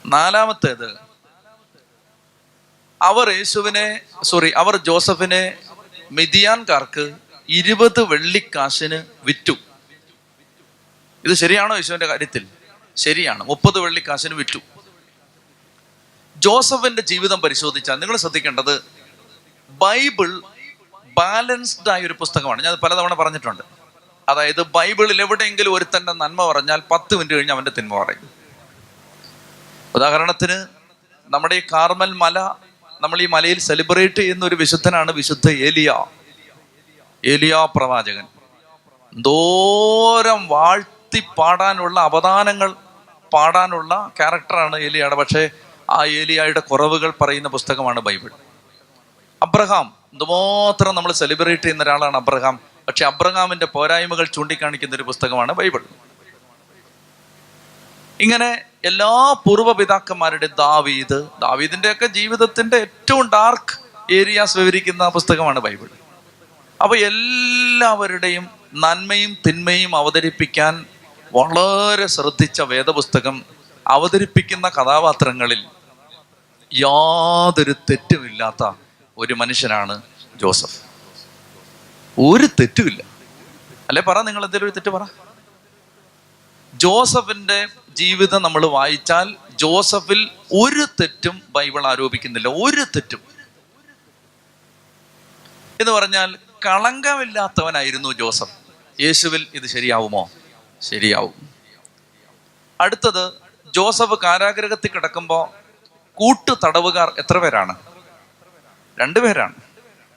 Speaker 1: നാലാമത്തേത് അവർ യേശുവിനെ സോറി അവർ ജോസഫിനെ മിതിയാൻകാർക്ക് ഇരുപത് വെള്ളിക്കാശിന് വിറ്റു. ഇത് ശരിയാണോ യേശുവിന്റെ കാര്യത്തിൽ? ശരിയാണ്. മുപ്പത് വെള്ളിക്കാശിന് വിറ്റു. ജോസഫിന്റെ ജീവിതം പരിശോധിച്ചാൽ നിങ്ങൾ ശ്രദ്ധിക്കേണ്ടത് ബൈബിൾ ബാലൻസ്ഡ് ആയ ഒരു പുസ്തകമാണ്. ഞാൻ പലതവണ പറഞ്ഞിട്ടുണ്ട്. അതായത് ബൈബിളിൽ എവിടെയെങ്കിലും ഒരുത്തന്റെ നന്മ പറഞ്ഞാൽ പത്ത് മിനിറ്റ് കഴിഞ്ഞ് അവന്റെ തിന്മ പറയും. ഉദാഹരണത്തിന് നമ്മുടെ ഈ കാർമൽ മല നമ്മൾ ഈ മലയിൽ സെലിബ്രേറ്റ് ചെയ്യുന്ന ഒരു വിശുദ്ധനാണ് വിശുദ്ധ ഏലിയ. ഏലിയ പ്രവാചകൻ. ദോരം വാഴ്ത്തി പാടാനുള്ള അവദാനങ്ങൾ പാടാനുള്ള ക്യാരക്ടറാണ് ഏലിയയുടെ പക്ഷേ ആ ഏലിയായുടെ കുറവുകൾ പറയുന്ന പുസ്തകമാണ് ബൈബിൾ. അബ്രഹാം എന്തുമാത്രം നമ്മൾ സെലിബ്രേറ്റ് ചെയ്യുന്ന ഒരാളാണ് അബ്രഹാം. പക്ഷെ അബ്രഹാമിന്റെ പോരായ്മകൾ ചൂണ്ടിക്കാണിക്കുന്ന ഒരു പുസ്തകമാണ് ബൈബിൾ. ഇങ്ങനെ എല്ലാ പൂർവ പിതാക്കന്മാരുടെ ദാവീദ് ദാവീദിന്റെ ഒക്കെ ജീവിതത്തിന്റെ ഏറ്റവും ഡാർക്ക് ഏരിയാസ് വിവരിക്കുന്ന പുസ്തകമാണ് ബൈബിൾ. അപ്പൊ എല്ലാവരുടെയും നന്മയും തിന്മയും അവതരിപ്പിക്കാൻ വളരെ ശ്രദ്ധിച്ച വേദപുസ്തകം അവതരിപ്പിക്കുന്ന കഥാപാത്രങ്ങളിൽ യാതൊരു തെറ്റുമില്ലാത്ത ഒരു മനുഷ്യനാണ് ജോസഫ്. ഒരു തെറ്റുമില്ല. അല്ലെ പറ നിങ്ങൾ എന്തെങ്കിലും ഒരു തെറ്റ് പറ. ജോസഫിന്റെ ജീവിതം നമ്മൾ വായിച്ചാൽ ജോസഫിൽ ഒരു തെറ്റും ബൈബിൾ ആരോപിക്കുന്നില്ല. ഒരു തെറ്റും. എന്ന് പറഞ്ഞാൽ കളങ്കമില്ലാത്തവനായിരുന്നു ജോസഫ്. യേശുവിൽ ഇത് ശരിയാവുമോ? ശരിയാവും. അടുത്തത് ജോസഫ് കാരാഗ്രഹത്തിൽ കിടക്കുമ്പോൾ കൂട്ടു തടവുകാർ എത്ര പേരാണ്? രണ്ടുപേരാണ്.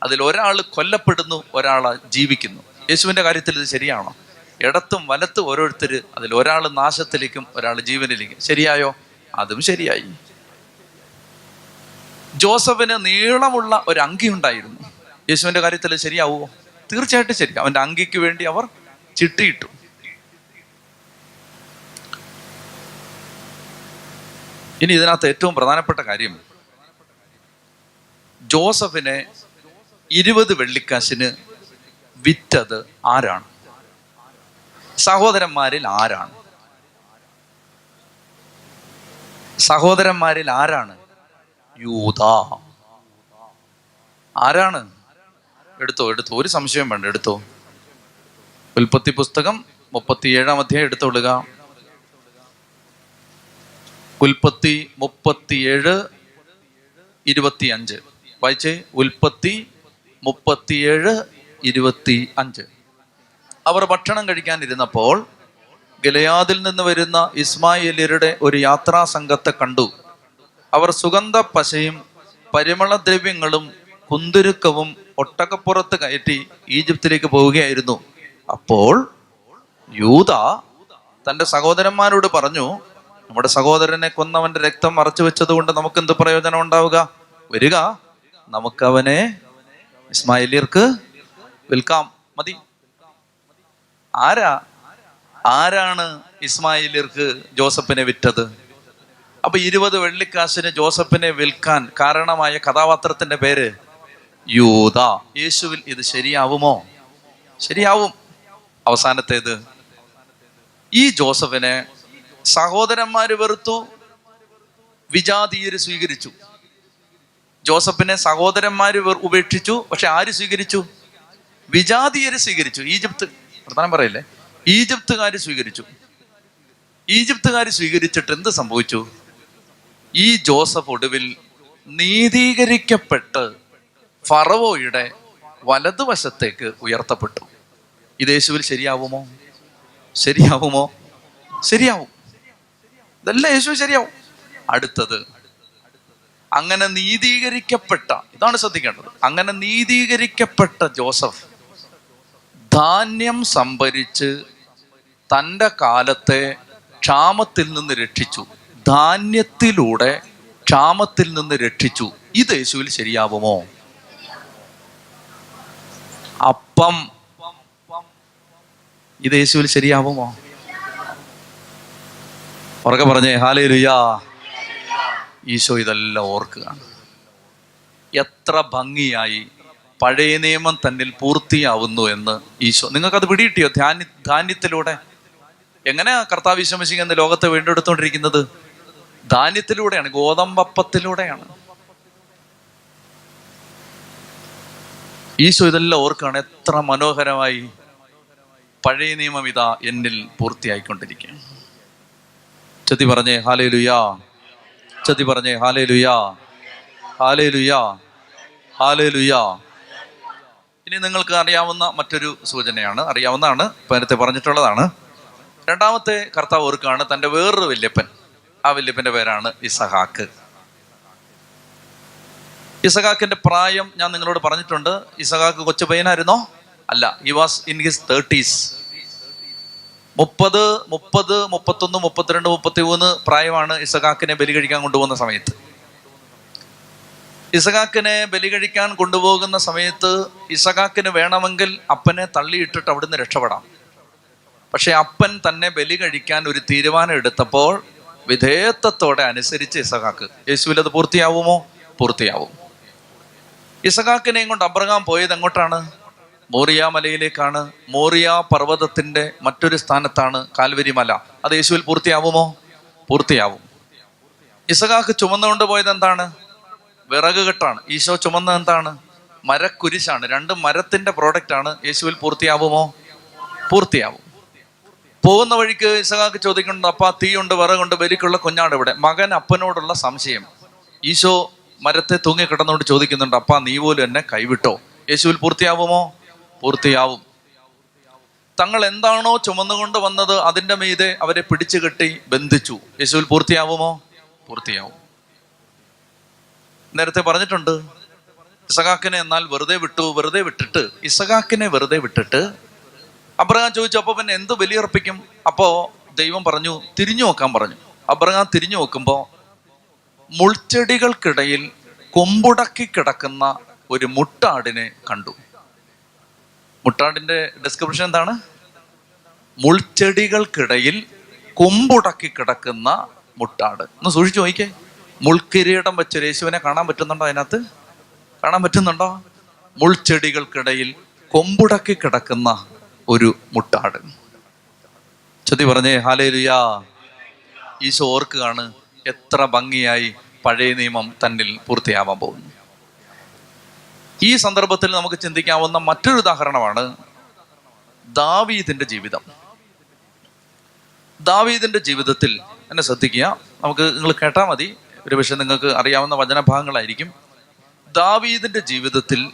Speaker 1: അതിൽ ഒരാൾ കൊല്ലപ്പെടുന്നു ഒരാൾ ജീവിക്കുന്നു. യേശുവിന്റെ കാര്യത്തിൽ ഇത് ശരിയാണോ? ഇടത്തും വലത്തും ഓരോരുത്തർ അതിൽ ഒരാൾ നാശത്തിലേക്കും ഒരാൾ ജീവനിലേക്കും. ശരിയായോ? അതും ശരിയായി. ജോസഫിന് നീളമുള്ള ഒരു അങ്കി ഉണ്ടായിരുന്നു. യേശുവിന്റെ കാര്യത്തിൽ ശരിയാവുമോ തീർച്ചയായിട്ടും ശരി അവന്റെ അങ്കിക്ക് വേണ്ടി അവർ ചിട്ടിയിട്ടു. ഇനി ഇതിനകത്ത് ഏറ്റവും പ്രധാനപ്പെട്ട കാര്യം ജോസഫിനെ ഇരുപത് വെള്ളിക്കാശിന് വിറ്റത് ആരാണ്? സഹോദരന്മാരിൽ ആരാണ്? സഹോദരന്മാരിൽ ആരാണ്? യൂത ആരാണ്? എടുത്തോ എടുത്തോ. ഒരു സംശയം വേണ്ട എടുത്തോ. ഉൽപ്പത്തി പുസ്തകം മുപ്പത്തിയേഴാം അധ്യായം എടുത്തോളുക. ഉൽപ്പത്തി മുപ്പത്തിയേഴ് ഇരുപത്തി അഞ്ച് വായിച്ചേ. ഉൽപ്പത്തി മുപ്പത്തിയേഴ് ഇരുപത്തി അഞ്ച്. അവർ ഭക്ഷണം കഴിക്കാനിരുന്നപ്പോൾ ഗലയാദിൽ നിന്ന് വരുന്ന ഇസ്മായിലിയരുടെ ഒരു യാത്രാ സംഘത്തെ കണ്ടു. അവർ സുഗന്ധ പശയും പരിമളദ്രവ്യങ്ങളും കുന്തുരുക്കവും ഒട്ടകപ്പുറത്ത് കയറ്റി ഈജിപ്തിലേക്ക് പോവുകയായിരുന്നു. അപ്പോൾ യൂത തന്റെ സഹോദരന്മാരോട് പറഞ്ഞു നമ്മുടെ സഹോദരനെ കൊന്നവന്റെ രക്തം മറച്ചു വെച്ചത് കൊണ്ട് നമുക്ക് എന്ത് പ്രയോജനം ഉണ്ടാവുക വരിക. നമുക്കവനെ ഇസ്മായിലിയർക്ക് വിൽക്കാം. മതി. ആരാ? ആരാണ് ഇസ്മായിലിയർക്ക് ജോസഫിനെ വിറ്റത്? അപ്പൊ ഇരുപത് വെള്ളിക്കാശിന് ജോസഫിനെ വിൽക്കാൻ കാരണമായ കഥാപാത്രത്തിന്റെ പേര് യൂത യേശുവിൽ ഇത് ശരിയാവുമോ? ശരിയാവും. അവസാനത്തേത്. ഈ ജോസഫിനെ സഹോദരന്മാര് വെറുത്തു വിജാതീയര് സ്വീകരിച്ചു. ജോസഫിനെ സഹോദരന്മാര് വെർ- ഉപേക്ഷിച്ചു പക്ഷെ ആര് സ്വീകരിച്ചു? വിജാതീയര് സ്വീകരിച്ചു. ഈജിപ്ത് പ്രധാനം പറയില്ലേ? ഈജിപ്തുകാര് സ്വീകരിച്ചു. ഈജിപ്തുകാർ സ്വീകരിച്ചിട്ട് എന്ത് സംഭവിച്ചു? ഈ ജോസഫ് ഒടുവിൽ നീതീകരിക്കപ്പെട്ട് ഫറവോയുടെ വലതുവശത്തേക്ക് ഉയർത്തപ്പെട്ടു. ഇത് യേശുവിൽ ശരിയാവുമോ? ശരിയാവുമോ? ശരിയാവും. ഇതെല്ലാം യേശു ശരിയാവും. അടുത്തത് അങ്ങനെ നീതീകരിക്കപ്പെട്ട ഇതാണ് ശ്രദ്ധിക്കേണ്ടത്. അങ്ങനെ നീതീകരിക്കപ്പെട്ട ജോസഫ് ധാന്യം സംഭരിച്ച് തന്റെ കാലത്തെ ക്ഷാമത്തിൽ നിന്ന് രക്ഷിച്ചു. ധാന്യത്തിലൂടെ ക്ഷാമത്തിൽ നിന്ന് രക്ഷിച്ചു. ഇത് യേശുവിൽ ശരിയാവുമോ? അപ്പം ഇത് യേശുവിൽ ശരിയാവുമോ? ഉറക്കെ പറഞ്ഞേ ഹാലേ ലുയാ ഈശോ ഇതെല്ലാം ഓർക്കുക. എത്ര ഭംഗിയായി പഴയ നിയമം തന്നിൽ പൂർത്തിയാവുന്നു എന്ന് ഈശോ. നിങ്ങൾക്കത് പിടികിട്ടിയോ? ധ്യാനി ധാന്യത്തിലൂടെ? എങ്ങനെയാ കർത്താവ് വിശ്വസിക്കുക എന്ന് ലോകത്തെ വീണ്ടെടുത്തോണ്ടിരിക്കുന്നത് ധാന്യത്തിലൂടെയാണ് ഗോതമ്പപ്പത്തിലൂടെയാണ്. ഈശോ ഇതെല്ലാം ഓർക്കുകയാണ് എത്ര മനോഹരമായി പഴയ നിയമം ഇതാ എന്നിൽ പൂർത്തിയായിക്കൊണ്ടിരിക്കുകയാണ്. ചെത്തി പറഞ്ഞേ ഹാലേ ലുയാ ചതി പറഞ്ഞേ ഹാലേ ലുയാ ഹാലേ ലുയാ ഹാലേ ലുയാ ഇനി നിങ്ങൾക്ക് അറിയാവുന്ന മറ്റൊരു സൂചനയാണ് അറിയാവുന്നതാണ് നേരത്തെ പറഞ്ഞിട്ടുള്ളതാണ്. രണ്ടാമത്തെ കർത്താവ് ഓർക്കാണ് തന്റെ വേറൊരു വല്യപ്പൻ. ആ വല്യപ്പന്റെ പേരാണ് ഇസഹാക്ക്. ഇസഹാക്കിന്റെ പ്രായം ഞാൻ നിങ്ങളോട് പറഞ്ഞിട്ടുണ്ട്. ഇസഹാക്ക് കൊച്ചു പയ്യനായിരുന്നോ? അല്ല he was in his thirties മുപ്പത് മുപ്പത് മുപ്പത്തൊന്ന് മുപ്പത്തിരണ്ട് മുപ്പത്തി മൂന്ന് പ്രായമാണ് ഇസഖാക്കിനെ ബലി കഴിക്കാൻ കൊണ്ടുപോകുന്ന സമയത്ത്. ഇസഖാക്കിനെ ബലി കഴിക്കാൻ കൊണ്ടുപോകുന്ന സമയത്ത് ഇസഖാക്കിന് വേണമെങ്കിൽ അപ്പനെ തള്ളിയിട്ടിട്ട് അവിടുന്ന് രക്ഷപ്പെടാം. പക്ഷെ അപ്പൻ തന്നെ ബലി കഴിക്കാൻ ഒരു തീരുമാനം എടുത്തപ്പോൾ വിധേയത്വത്തോടെ അനുസരിച്ച് ഇസഖാക്ക് യേശുവിൽ അത് പൂർത്തിയാവുമോ? പൂർത്തിയാവും. ഇസഖാക്കിനെയും കൊണ്ട് അബ്രഹാം പോയത് എങ്ങോട്ടാണ്? മോറിയ മലയിലേക്കാണ് മോറിയ പർവതത്തിന്റെ മറ്റൊരു സ്ഥാനത്താണ് കാൽവരി മല അത് യേശുവിൽ പൂർത്തിയാവുമോ? പൂർത്തിയാവും. ഇസഖാക്ക് ചുമന്നുകൊണ്ട് പോയത് എന്താണ്? വിറക് കെട്ടാണ്. ഈശോ ചുമന്നത് എന്താണ്? മരക്കുരിശാണ്. രണ്ട് മരത്തിന്റെ പ്രോഡക്റ്റ് ആണ് യേശുവിൽ പൂർത്തിയാവുമോ? പൂർത്തിയാവും. പോകുന്ന വഴിക്ക് ഇസഹാക്ക് ചോദിക്കുന്നുണ്ട് അപ്പ തീയുണ്ട് വിറകുണ്ട് ബലിക്കുള്ള കുഞ്ഞാട് ഇവിടെ. മകൻ അപ്പനോടുള്ള സംശയം. ഈശോ മരത്തെ തൂങ്ങി കിടന്നുകൊണ്ട് ചോദിക്കുന്നുണ്ട് അപ്പ നീ പോലും എന്നെ കൈവിട്ടോ? യേശുവിൽ പൂർത്തിയാവുമോ? പൂർത്തിയാവും. തങ്ങൾ എന്താണോ ചുമന്നുകൊണ്ട് വന്നത് അതിന്റെ മീതെ അവരെ പിടിച്ചു കെട്ടി ബന്ധിച്ചു. യേശുവിൽ പൂർത്തിയാവുമോ? പൂർത്തിയാവും. നേരത്തെ പറഞ്ഞിട്ടുണ്ട് ഇസഹാക്കിനെ എന്നാൽ വെറുതെ വിട്ടു വെറുതെ വിട്ടിട്ട് ഇസഹാക്കിനെ വെറുതെ വിട്ടിട്ട് അബ്രഹാം ചോദിച്ചു പിന്നെ എന്ത് ബലിയർപ്പിക്കും? അപ്പോ ദൈവം പറഞ്ഞു തിരിഞ്ഞു നോക്കാൻ പറഞ്ഞു. അബ്രഹാം തിരിഞ്ഞു നോക്കുമ്പോ മുൾച്ചെടികൾക്കിടയിൽ കൊമ്പുടക്കി കിടക്കുന്ന ഒരു മുട്ടാടിനെ കണ്ടു. മുട്ടാടിന്റെ ഡിസ്ക്രിപ്ഷൻ എന്താണ്? മുൾച്ചെടികൾക്കിടയിൽ കൊമ്പുടക്കി കിടക്കുന്ന മുട്ടാട്. ഒന്ന് സൂക്ഷിച്ചു നോക്കിക്കേ. മുൾക്കിരീടം വെച്ച യേശുവിനെ കാണാൻ പറ്റുന്നുണ്ടോ അതിനകത്ത്? കാണാൻ പറ്റുന്നുണ്ടോ? മുൾച്ചെടികൾക്കിടയിൽ കൊമ്പുടക്കി കിടക്കുന്ന ഒരു മുട്ടാട്. ചതി പറഞ്ഞേ ഹാലേലുയാ. ഈശോ ഓർക്കുകയാണ് എത്ര ഭംഗിയായി പഴയ നിയമം തന്നിൽ പൂർത്തിയാവാൻ പോകുന്നു. ഈ സന്ദർഭത്തിൽ നമുക്ക് ചിന്തിക്കാവുന്ന മറ്റൊരു ഉദാഹരണമാണ് ദാവീദിന്റെ ജീവിതം. ദാവീദിന്റെ ജീവിതത്തിൽ എന്നെ ശ്രദ്ധിക്കുക നമുക്ക് നിങ്ങൾ കേട്ടാൽ മതി. ഒരു പക്ഷെ നിങ്ങൾക്ക് അറിയാവുന്ന വചനഭാഗങ്ങളായിരിക്കും. ദാവീദിന്റെ ജീവിതത്തിൽ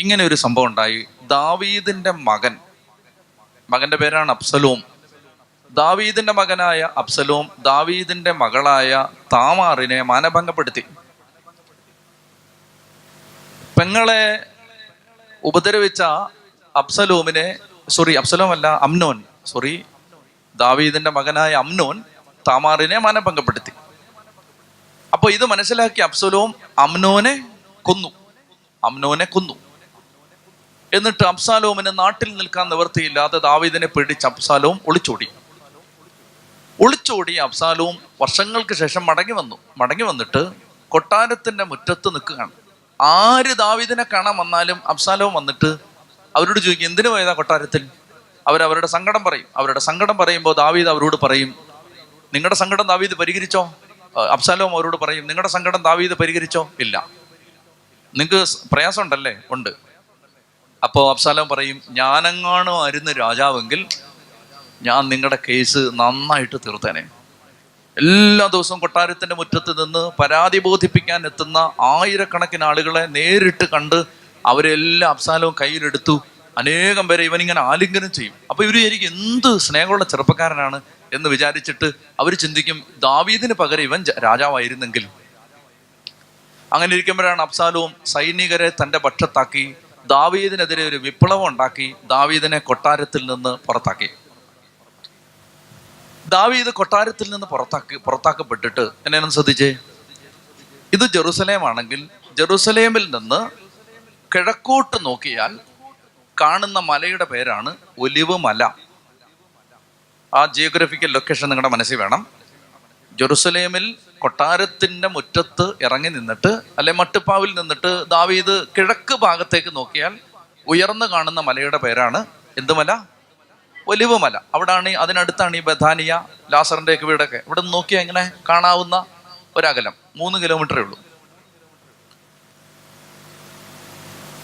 Speaker 1: ഇങ്ങനെ ഒരു സംഭവം ഉണ്ടായി. ദാവീദിന്റെ മകൻ മകന്റെ പേരാണ് അബ്സലോം. ദാവീദിന്റെ മകനായ അബ്സലോം ദാവീദിന്റെ മകളായ താമാറിനെ മാനഭംഗപ്പെടുത്തി. പെങ്ങളെ ഉപദ്രവിച്ച അബ്സലോമിനെ സോറി അബ്സലോം അല്ല അമ്നോൻ സോറി ദാവീദിന്റെ മകനായ അമ്നോൻ താമാറിനെ മാനഭംഗപ്പെടുത്തി. അപ്പോൾ ഇത് മനസ്സിലാക്കി അബ്സലോം അമ്നോനെ കൊന്നു. അമ്നോനെ കൊന്നു. എന്നിട്ട് അബ്സാലോമിന് നാട്ടിൽ നിൽക്കാൻ നിവൃത്തിയില്ലാതെ ദാവീദിനെ പേടിച്ച് അബ്സാലോം ഒളിച്ചോടി. ഒളിച്ചോടി അബ്സാലോം വർഷങ്ങൾക്ക് ശേഷം മടങ്ങി വന്നു. മടങ്ങി വന്നിട്ട് കൊട്ടാരത്തിന്റെ മുറ്റത്ത് നിൽക്കുകയാണ്. ആര് ദാവിദിനെ കാണാൻ വന്നാലും അബ്സാലോം വന്നിട്ട് അവരോട് ചോദിക്കും എന്തിനു പോയതാ കൊട്ടാരത്തിൽ? അവരവരുടെ സങ്കടം പറയും. അവരുടെ സങ്കടം പറയുമ്പോൾ ദാവീദ് അവരോട് പറയും നിങ്ങളുടെ സങ്കടം ദാവീദ് പരിഹരിച്ചോ? അബ്സാലോം അവരോട് പറയും നിങ്ങളുടെ സങ്കടം ദാവീദ് പരിഹരിച്ചോ? ഇല്ല. നിങ്ങൾക്ക് പ്രയാസം ഉണ്ടല്ലേ ഉണ്ട്. അപ്പോൾ അബ്സാലോം പറയും ഞാനെങ്ങാണോ ആയിരുന്നു രാജാവെങ്കിൽ ഞാൻ നിങ്ങളുടെ കേസ് നന്നായിട്ട് തീർത്തേനെ. എല്ലാ ദിവസവും കൊട്ടാരത്തിന്റെ മുറ്റത്ത് നിന്ന് പരാതി ബോധിപ്പിക്കാൻ എത്തുന്ന ആയിരക്കണക്കിന് ആളുകളെ നേരിട്ട് കണ്ട് അവരെല്ലാം അബ്സാലവും കയ്യിലെടുത്തു. അനേകം പേരെ ഇവനിങ്ങനെ ആലിംഗനം ചെയ്യും. അപ്പൊ ഇവർ എനിക്ക് എന്ത് സ്നേഹമുള്ള ചെറുപ്പക്കാരനാണ് എന്ന് വിചാരിച്ചിട്ട് അവർ ചിന്തിക്കും ദാവീദിന് പകരം ഇവൻ രാജാവായിരുന്നെങ്കിൽ. അങ്ങനെ ഇരിക്കുമ്പോഴാണ് അബ്സാലവും സൈനികരെ തന്റെ പക്ഷത്താക്കി ദാവീദിനെതിരെ ഒരു വിപ്ലവം ഉണ്ടാക്കി ദാവീദിനെ കൊട്ടാരത്തിൽ നിന്ന് പുറത്താക്കി. ദാവീദ് കൊട്ടാരത്തിൽ നിന്ന് പുറത്താക്കി പുറത്താക്കപ്പെട്ടിട്ട് എന്നെ ശ്രദ്ധിച്ചേ. ഇത് ജെറുസലേം ആണെങ്കിൽ ജെറുസലേമിൽ നിന്ന് കിഴക്കോട്ട് നോക്കിയാൽ കാണുന്ന മലയുടെ പേരാണ് ഒലിവ് മല. ആ ജിയോഗ്രഫിക്കൽ ലൊക്കേഷൻ നിങ്ങളുടെ മനസ്സിൽ വേണം. ജെറുസലേമിൽ കൊട്ടാരത്തിന്റെ മുറ്റത്ത് ഇറങ്ങി നിന്നിട്ട് അല്ലെ മട്ടുപ്പാവിൽ നിന്നിട്ട് ദാവീദ് കിഴക്ക് ഭാഗത്തേക്ക് നോക്കിയാൽ ഉയർന്നു കാണുന്ന മലയുടെ പേരാണ് എന്ത് മല? ഒലിവ് മല. അവിടാണ് അതിനടുത്താണ് ഈ ബഥാനിയ ലാസറിന്റെ ഒക്കെ വീടൊക്കെ. ഇവിടെ നിന്ന് നോക്കിയാൽ ഇങ്ങനെ കാണാവുന്ന ഒരകലം. മൂന്ന് കിലോമീറ്ററേ ഉള്ളൂ.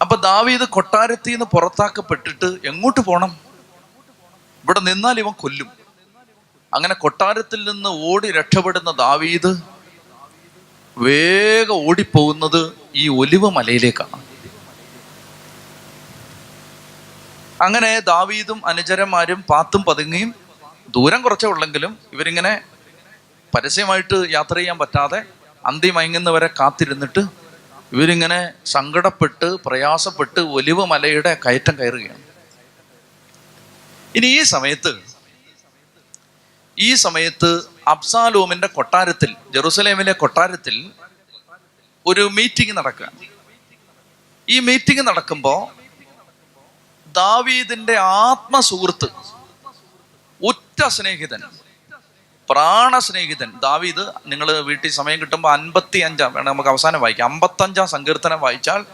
Speaker 1: അപ്പൊ ദാവീദ് കൊട്ടാരത്തിൽ നിന്ന് പുറത്താക്കപ്പെട്ടിട്ട് എങ്ങോട്ട് പോണം? ഇവിടെ നിന്നാൽ ഇവൻ കൊല്ലും. അങ്ങനെ കൊട്ടാരത്തിൽ നിന്ന് ഓടി രക്ഷപ്പെടുന്ന ദാവീദ് വേഗം ഓടിപ്പോകുന്നത് ഈ ഒലിവ് മലയിലേക്കാണ്. അങ്ങനെ ദാവീദും അനുചരന്മാരും പാത്തും പതുങ്ങിയും ദൂരം കുറച്ചേ ഉള്ളെങ്കിലും ഇവരിങ്ങനെ പരസ്യമായിട്ട് യാത്ര ചെയ്യാൻ പറ്റാതെ അന്തി മയങ്ങുന്നവരെ കാത്തിരുന്നിട്ട് ഇവരിങ്ങനെ സങ്കടപ്പെട്ട് പ്രയാസപ്പെട്ട് ഒലിവ് മലയുടെ കയറ്റം കയറുകയാണ്. ഇനി ഈ സമയത്ത് ഈ സമയത്ത് അബ്സാലോമിന്റെ കൊട്ടാരത്തിൽ ജെറുസലേമിലെ കൊട്ടാരത്തിൽ ഒരു മീറ്റിംഗ് നടക്കുക ഈ മീറ്റിംഗ് നടക്കുമ്പോൾ ദാവീദിന്റെ ആത്മസുഹൃത്ത് ഉറ്റ സ്നേഹിതൻ പ്രാണസ്നേഹിതൻ. ദാവീദ് നിങ്ങൾ വീട്ടിൽ സമയം കിട്ടുമ്പോൾ അൻപത്തി അഞ്ചാം വേണം നമുക്ക് അവസാനം വായിക്കാം. അമ്പത്തഞ്ചാം സങ്കീർത്തനം വായിച്ചാൽ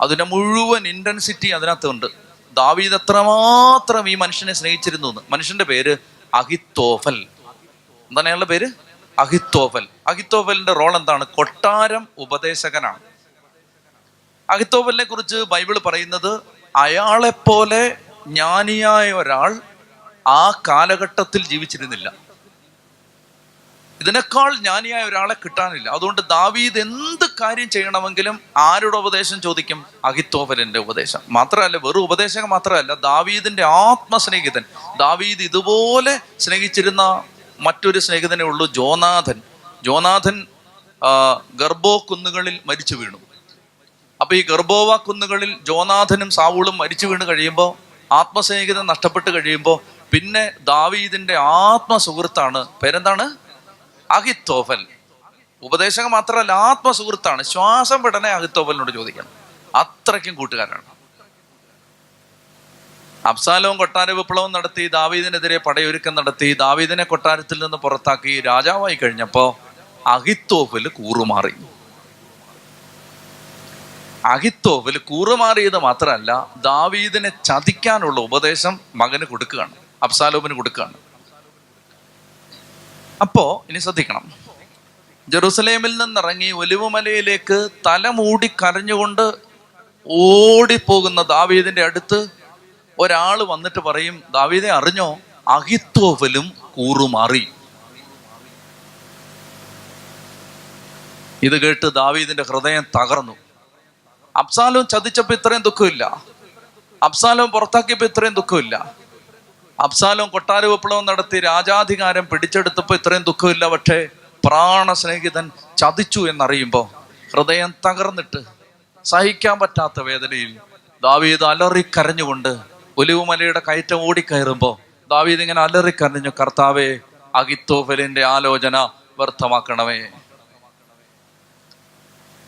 Speaker 1: അതിന്റെ മുഴുവൻ ഇന്റൻസിറ്റി അതിനകത്തുണ്ട്. ദാവീദ് എത്രമാത്രം ഈ മനുഷ്യനെ സ്നേഹിച്ചിരുന്നു എന്ന്. മനുഷ്യന്റെ പേര് അഹിത്തോഫൽ. എന്താണ് അയാളുടെ പേര്? അഹിത്തോഫൽ. അഹിത്തോഫലിന്റെ റോൾ എന്താണ്? കൊട്ടാരം ഉപദേശകനാണ്. അഹിത്തോഫലിനെ കുറിച്ച് ബൈബിൾ പറയുന്നത് അയാളെപ്പോലെ ജ്ഞാനിയായ ഒരാൾ ആ കാലഘട്ടത്തിൽ ജീവിച്ചിരുന്നില്ല. ഇതിനേക്കാൾ ജ്ഞാനിയായ ഒരാളെ കിട്ടാനില്ല. അതുകൊണ്ട് ദാവീദ് എന്ത് കാര്യം ചെയ്യണമെങ്കിലും ആരുടെ ഉപദേശം ചോദിക്കും? അഹിത്തോഫലിന്റെ ഉപദേശം. മാത്രമല്ല വെറും ഉപദേശം മാത്രമല്ല ദാവീദിന്റെ ആത്മസ്നേഹിതൻ. ദാവീദ് ഇതുപോലെ സ്നേഹിച്ചിരുന്ന മറ്റൊരു സ്നേഹിതനെ ഉള്ളൂ ജോനാഥൻ. ജോനാഥൻ ഗർഭോ കുന്നുകളിൽ മരിച്ചു വീണു. അപ്പൊ ഈ ഗർഭോവ കുന്നുകളിൽ ജോനാഥനും സാവൂളും മരിച്ചു വീണ് കഴിയുമ്പോൾ ആത്മസ്നേഹിതൻ നഷ്ടപ്പെട്ട് കഴിയുമ്പോൾ പിന്നെ ദാവീദിന്റെ ആത്മസുഹൃത്താണ് പേരെന്താണ്? അഹിത്തോഫൽ. ഉപദേശകം മാത്രമല്ല ആത്മസുഹൃത്താണ്. ശ്വാസം വിടനെ അഹിത്തോഫലിനോട് ചോദിക്കണം. അത്രയ്ക്കും കൂട്ടുകാരാണ്. അബ്സാലവും കൊട്ടാര വിപ്ലവം നടത്തി ദാവീദിനെതിരെ പടയൊരുക്കം നടത്തി ദാവീദിനെ കൊട്ടാരത്തിൽ നിന്ന് പുറത്താക്കി രാജാവായി കഴിഞ്ഞപ്പോൾ അഹിത്തോഫൽ കൂറുമാറി. അഹിത്തോഫൽ കൂറുമാറിയത് മാത്രമല്ല ദാവീദിനെ ചതിക്കാനുള്ള ഉപദേശം മകന് കൊടുക്കുകയാണ് അബ്സാലോമിന് കൊടുക്കുകയാണ്. അപ്പോ ഇനി ശ്രദ്ധിക്കണം. ജെറുസലേമിൽ നിന്നിറങ്ങി ഒലിവുമലയിലേക്ക് തലമൂടി കരഞ്ഞുകൊണ്ട് ഓടിപ്പോകുന്ന ദാവീദിന്റെ അടുത്ത് ഒരാൾ വന്നിട്ട് പറയും ദാവീദെ അറിഞ്ഞോ? അഹിത്തോവലും കൂറുമാറി. ഇത് കേട്ട് ദാവീദിന്റെ ഹൃദയം തകർന്നു. അബ്സാലോം ചതിച്ചപ്പോ ഇത്രയും ദുഃഖമില്ല. അബ്സാലോം പുറത്താക്കിയപ്പോ ഇത്രയും ദുഃഖമില്ല. അബ്സാലോം കൊട്ടാര വിപ്ലവം നടത്തി രാജാധികാരം പിടിച്ചെടുത്തപ്പോൾ ഇത്രയും ദുഃഖമില്ല. പക്ഷേ പ്രാണസ്നേഹിതൻ ചതിച്ചു എന്നറിയുമ്പോൾ ഹൃദയം തകർന്നിട്ട് സഹിക്കാൻ പറ്റാത്ത വേദനയിൽ ദാവീദ് അലറിക്കരഞ്ഞുകൊണ്ട് ഒലിവുമലയുടെ കയറ്റം ഓടിക്കയറുമ്പോൾ ദാവീദ് ഇങ്ങനെ അലറിക്കരഞ്ഞു കർത്താവെ അഗിത്തോഫലിന്റെ ആലോചന വ്യർത്ഥമാക്കണമേ.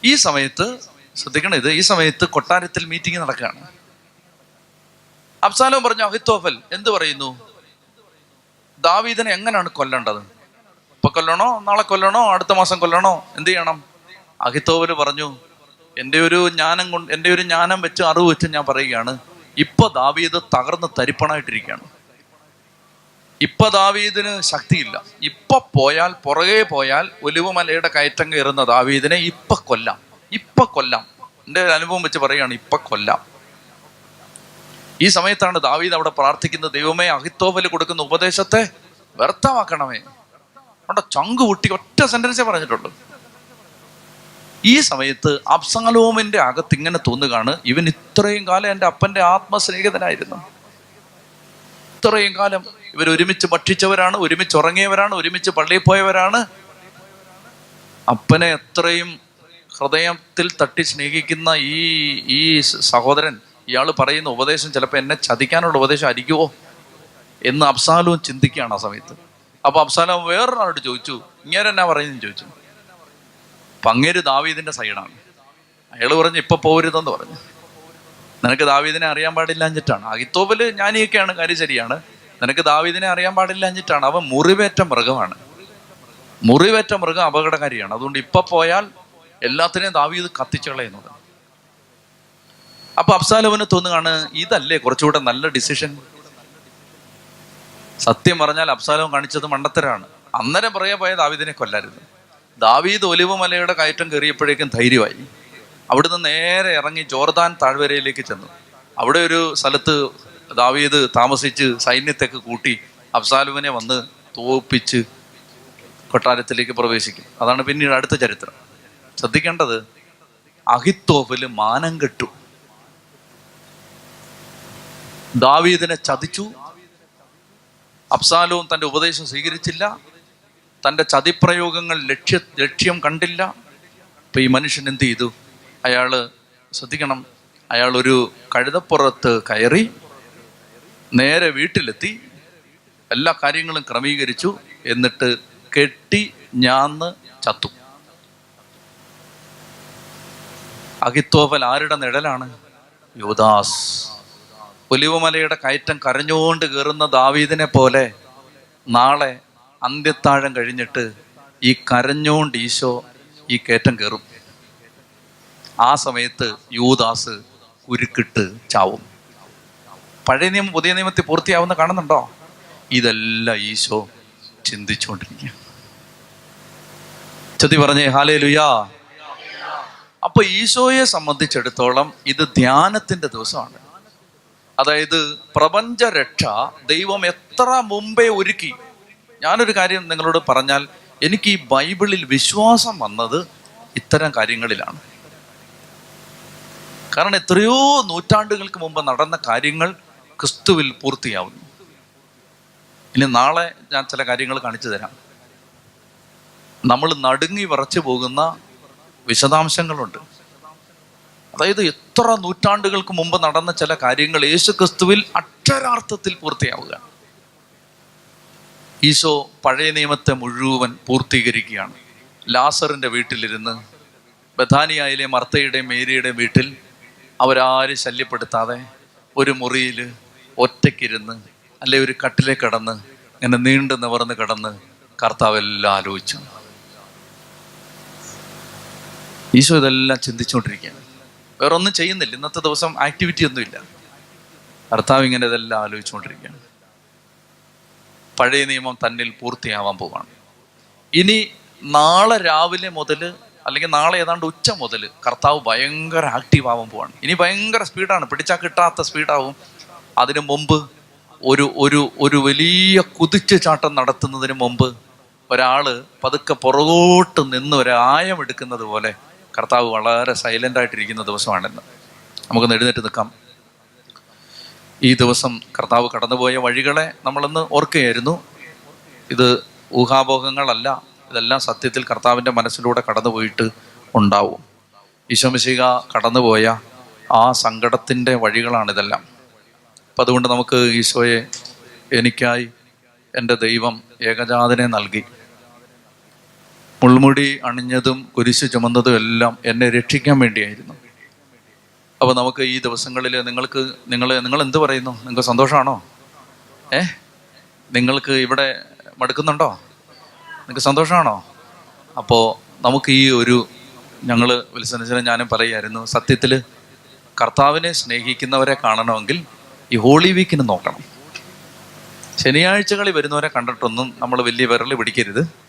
Speaker 1: ഈ സമയത്ത് ശ്രദ്ധിക്കണം ഇത് ഈ സമയത്ത് കൊട്ടാരത്തിൽ മീറ്റിംഗ് നടക്കുകയാണ്. അബ്സാലോ പറഞ്ഞു അഹിത്തോഫൽ എന്ത് പറയുന്നു? ദാവീദിനെ എങ്ങനെയാണ് കൊല്ലേണ്ടത്? ഇപ്പൊ കൊല്ലണോ? നാളെ കൊല്ലണോ? അടുത്ത മാസം കൊല്ലണോ? എന്ത് ചെയ്യണം? അഹിത്തോവൽ പറഞ്ഞു എന്റെ ഒരു ജ്ഞാനം കൊണ്ട് എന്റെ ഒരു ജ്ഞാനം വെച്ച് അറിവ് വെച്ച് ഞാൻ പറയുകയാണ്. ഇപ്പൊ ദാവീദ് തകർന്ന് തരിപ്പണായിട്ടിരിക്കുകയാണ്. ഇപ്പൊ ദാവീദിന് ശക്തിയില്ല. ഇപ്പൊ പോയാൽ പുറകെ പോയാൽ ഒലിവുമലയുടെ കയറ്റം കയറുന്ന ദാവീദിനെ ഇപ്പൊ കൊല്ലാം. ഇപ്പൊ കൊല്ലാം. എന്റെ ഒരു അനുഭവം വെച്ച് പറയുകയാണ് ഇപ്പൊ കൊല്ലാം. ഈ സമയത്താണ് ദാവീദ് അവിടെ പ്രാർത്ഥിക്കുന്ന ദൈവമേ അഹിത്തോവൽ കൊടുക്കുന്ന ഉപദേശത്തെ വ്യർത്ഥമാക്കണമേ. അവിടെ ചങ്ക് പൊട്ടി ഒറ്റ സെന്റൻസേ പറഞ്ഞിട്ടുള്ളൂ. ഈ സമയത്ത് അബ്സാലോമിന്റെ അകത്ത് ഇങ്ങനെ തോന്നുകയാണ് ഇവൻ ഇത്രയും കാലം എന്റെ അപ്പന്റെ ആത്മസ്നേഹിതനായിരുന്നു. ഇത്രയും കാലം ഇവർ ഒരുമിച്ച് ഭക്ഷിച്ചവരാണ് ഒരുമിച്ച് ഉറങ്ങിയവരാണ് ഒരുമിച്ച് പള്ളിയിൽ പോയവരാണ്. അപ്പനെ എത്രയും ഹൃദയത്തിൽ തട്ടി സ്നേഹിക്കുന്ന ഈ ഈ സഹോദരൻ ഇയാൾ പറയുന്ന ഉപദേശം ചിലപ്പോൾ എന്നെ ചതിക്കാനുള്ള ഉപദേശം ആയിരിക്കുമോ എന്ന് അബ്സാലും ചിന്തിക്കുകയാണ് ആ സമയത്ത്. അപ്പൊ അബ്സാലും വേറൊരാളോട് ചോദിച്ചു ഇങ്ങനെ എന്നാ പറയുന്നു ചോദിച്ചു. അപ്പൊ ദാവീദിന്റെ സൈഡാണ്. അയാൾ പറഞ്ഞു ഇപ്പൊ പോരുതെന്ന് പറഞ്ഞു. നിനക്ക് ദാവീദിനെ അറിയാൻ പാടില്ല എന്നിട്ടാണ്. അകിത്തോബൽ ഞാനിയൊക്കെയാണ് കാര്യം ശരിയാണ്. നിനക്ക് ദാവീദിനെ അറിയാൻ പാടില്ല എന്നിട്ടാണ്. അവൻ മുറിവേറ്റ മൃഗമാണ്. മുറിവേറ്റ മൃഗം അപകടകാരിയാണ്. അതുകൊണ്ട് ഇപ്പൊ പോയാൽ എല്ലാത്തിനെയും ദാവീദ് കത്തിച്ചുകളയുന്നത് അപ്പൊ അബ്സാലോമിന് തോന്നുകയാണ് ഇതല്ലേ കുറച്ചുകൂടെ നല്ല ഡിസിഷൻ? സത്യം പറഞ്ഞാൽ അബ്സാലോം കാണിച്ചത് മണ്ടത്തരാണ്. അന്നേരം പറയാ പോയ ദാവീദിനെ കൊല്ലായിരുന്നു. ദാവീദ് ഒലിവുമലയുടെ കയറ്റം കയറിയപ്പോഴേക്കും ധൈര്യമായി. അവിടുന്ന് നേരെ ഇറങ്ങി ജോർദാൻ താഴ്വരയിലേക്ക് ചെന്നു. അവിടെ ഒരു സ്ഥലത്ത് ദാവീദ് താമസിച്ച് സൈന്യത്തൊക്കെ കൂട്ടി അബ്സാലുവിനെ വന്ന് തോപ്പിച്ച് കൊട്ടാരത്തിലേക്ക് പ്രവേശിക്കും. അതാണ് പിന്നീട് അടുത്ത ചരിത്രം. ശ്രദ്ധിക്കേണ്ടത് അഹിത്തോഫിൽ മാനം കെട്ടു. ദാവീദിനെ ചതിച്ചു. അബ്സാലോം തന്റെ ഉപദേശം സ്വീകരിച്ചില്ല. തന്റെ ചതിപ്രയോഗങ്ങൾ ലക്ഷ്യ ലക്ഷ്യം കണ്ടില്ല. അപ്പൊ ഈ മനുഷ്യൻ എന്ത് ചെയ്തു? അയാൾ ശ്രദ്ധിക്കണം. അയാൾ ഒരു കഴുതപ്പുറത്ത് കയറി നേരെ വീട്ടിലെത്തി. എല്ലാ കാര്യങ്ങളും ക്രമീകരിച്ചു. എന്നിട്ട് കെട്ടി ഞാന്ന് ചത്തു. അഹിത്തോഫൽ ആരുടെ നിഴലാണ്? യുദാസ്. ഒലിവുമലയുടെ കയറ്റം കരഞ്ഞുകൊണ്ട് കയറുന്ന ദാവീദിനെ പോലെ നാളെ അന്ത്യത്താഴം കഴിഞ്ഞിട്ട് ഈ കരഞ്ഞോണ്ട് ഈശോ ഈ കയറ്റം കയറും. ആ സമയത്ത് യൂദാസ് കുരുക്കിട്ട് ചാവും. പഴയ നിയമം പുതിയ നിയമത്തിൽ പൂർത്തിയാവുന്ന കാണുന്നുണ്ടോ? ഇതെല്ലാം ഈശോ ചിന്തിച്ചുകൊണ്ടിരിക്കുക ചതി പറഞ്ഞേ ഹാലേ ലുയാ അപ്പൊ ഈശോയെ സംബന്ധിച്ചിടത്തോളം ഇത് ധ്യാനത്തിന്റെ ദിവസമാണ്. അതായത് പ്രപഞ്ച രക്ഷ ദൈവം എത്ര മുമ്പേ ഒരുക്കി. ഞാനൊരു കാര്യം നിങ്ങളോട് പറഞ്ഞാൽ എനിക്ക് ഈ ബൈബിളിൽ വിശ്വാസം വന്നത് ഇത്തരം കാര്യങ്ങളിലാണ്. കാരണം എത്രയോ നൂറ്റാണ്ടുകൾക്ക് മുമ്പ് നടന്ന കാര്യങ്ങൾ ക്രിസ്തുവിൽ പൂർത്തിയാവുന്നു. ഇനി നാളെ ഞാൻ ചില കാര്യങ്ങൾ കാണിച്ചു തരാം. നമ്മൾ നടുങ്ങി വിറച്ചു പോകുന്ന വിശദാംശങ്ങളുണ്ട്. അതായത് എത്ര നൂറ്റാണ്ടുകൾക്ക് മുമ്പ് നടന്ന ചില കാര്യങ്ങൾ യേശു ക്രിസ്തുവിൽ അക്ഷരാർത്ഥത്തിൽ പൂർത്തിയാവുക. ഈശോ പഴയ നിയമത്തെ മുഴുവൻ പൂർത്തീകരിക്കുകയാണ്. ലാസറിന്റെ വീട്ടിലിരുന്ന് ബഥാനിയായിലെ മർത്തയുടെയും മേരിയുടെയും വീട്ടിൽ അവരാരും ശല്യപ്പെടുത്താതെ ഒരു മുറിയിൽ ഒറ്റയ്ക്കിരുന്ന് അല്ലെ ഒരു കട്ടിലേ കിടന്ന് ഇങ്ങനെ നീണ്ടു നിവർന്ന് കിടന്ന് കർത്താവെല്ലാം ആലോചിച്ചു. ഈശോ ഇതെല്ലാം ചിന്തിച്ചുകൊണ്ടിരിക്കുകയാണ്. വേറെ ഒന്നും ചെയ്യുന്നില്ല. ഇന്നത്തെ ദിവസം ആക്ടിവിറ്റി ഒന്നുമില്ല. കർത്താവ് ഇങ്ങനെ ഇതെല്ലാം ആലോചിച്ചുകൊണ്ടിരിക്കുകയാണ്. പഴയ നിയമം തന്നിൽ പൂർത്തിയാവാൻ പോവാണ്. ഇനി നാളെ രാവിലെ മുതൽ അല്ലെങ്കിൽ നാളെ ഏതാണ്ട് ഉച്ച മുതൽ കർത്താവ് ഭയങ്കര ആക്റ്റീവ് ആവാൻ പോവാണ്. ഇനി ഭയങ്കര സ്പീഡാണ്. പിടിച്ചാൽ കിട്ടാത്ത സ്പീഡാവും. അതിനു മുമ്പ് ഒരു ഒരു ഒരു വലിയ കുതിച്ചു ചാട്ടം നടത്തുന്നതിന് മുമ്പ് ഒരാൾ പതുക്കെ പുറകോട്ട് നിന്ന് ഒരു എടുക്കുന്നത് പോലെ കർത്താവ് വളരെ സൈലന്റ് ആയിട്ടിരിക്കുന്ന ദിവസമാണെന്ന്. നമുക്കൊന്ന് എഴുന്നേറ്റ് നിൽക്കാം. ഈ ദിവസം കർത്താവ് കടന്നുപോയ വഴികളെ നമ്മളൊന്ന് ഓർക്കുകയായിരുന്നു. ഇത് ഊഹാഭോഗങ്ങളല്ല ഇതെല്ലാം സത്യത്തിൽ കർത്താവിന്റെ മനസ്സിലൂടെ കടന്നുപോയിട്ട് ഉണ്ടാവും. ഈശോമിശിക കടന്നുപോയ ആ സങ്കടത്തിന്റെ വഴികളാണിതെല്ലാം. അപ്പം അതുകൊണ്ട് നമുക്ക് ഈശോയെ എനിക്കായി എന്റെ ദൈവം ഏകജാതനെ നൽകി. മുൾമുടി അണിഞ്ഞതും കുരിശ് ചുമന്നതും എല്ലാം എന്നെ രക്ഷിക്കാൻ വേണ്ടിയായിരുന്നു. അപ്പോൾ നമുക്ക് ഈ ദിവസങ്ങളിൽ നിങ്ങൾക്ക് നിങ്ങൾ നിങ്ങൾ എന്ത് പറയുന്നു? നിങ്ങൾക്ക് സന്തോഷമാണോ ഏ? നിങ്ങൾക്ക് ഇവിടെ മടുക്കുന്നുണ്ടോ? നിങ്ങൾക്ക് സന്തോഷമാണോ അപ്പോൾ നമുക്ക് ഈ ഒരു ഞങ്ങൾ വിൽസനച്ചനും ഞാനും പറയായിരുന്നു സത്യത്തിൽ കർത്താവിനെ സ്നേഹിക്കുന്നവരെ കാണണമെങ്കിൽ ഈ ഹോളി വീക്കിന് നോക്കണം. ശനിയാഴ്ചകളിൽ വരുന്നവരെ കണ്ടിട്ടൊന്നും നമ്മൾ വലിയ വിരൽ പിടിക്കരുത്.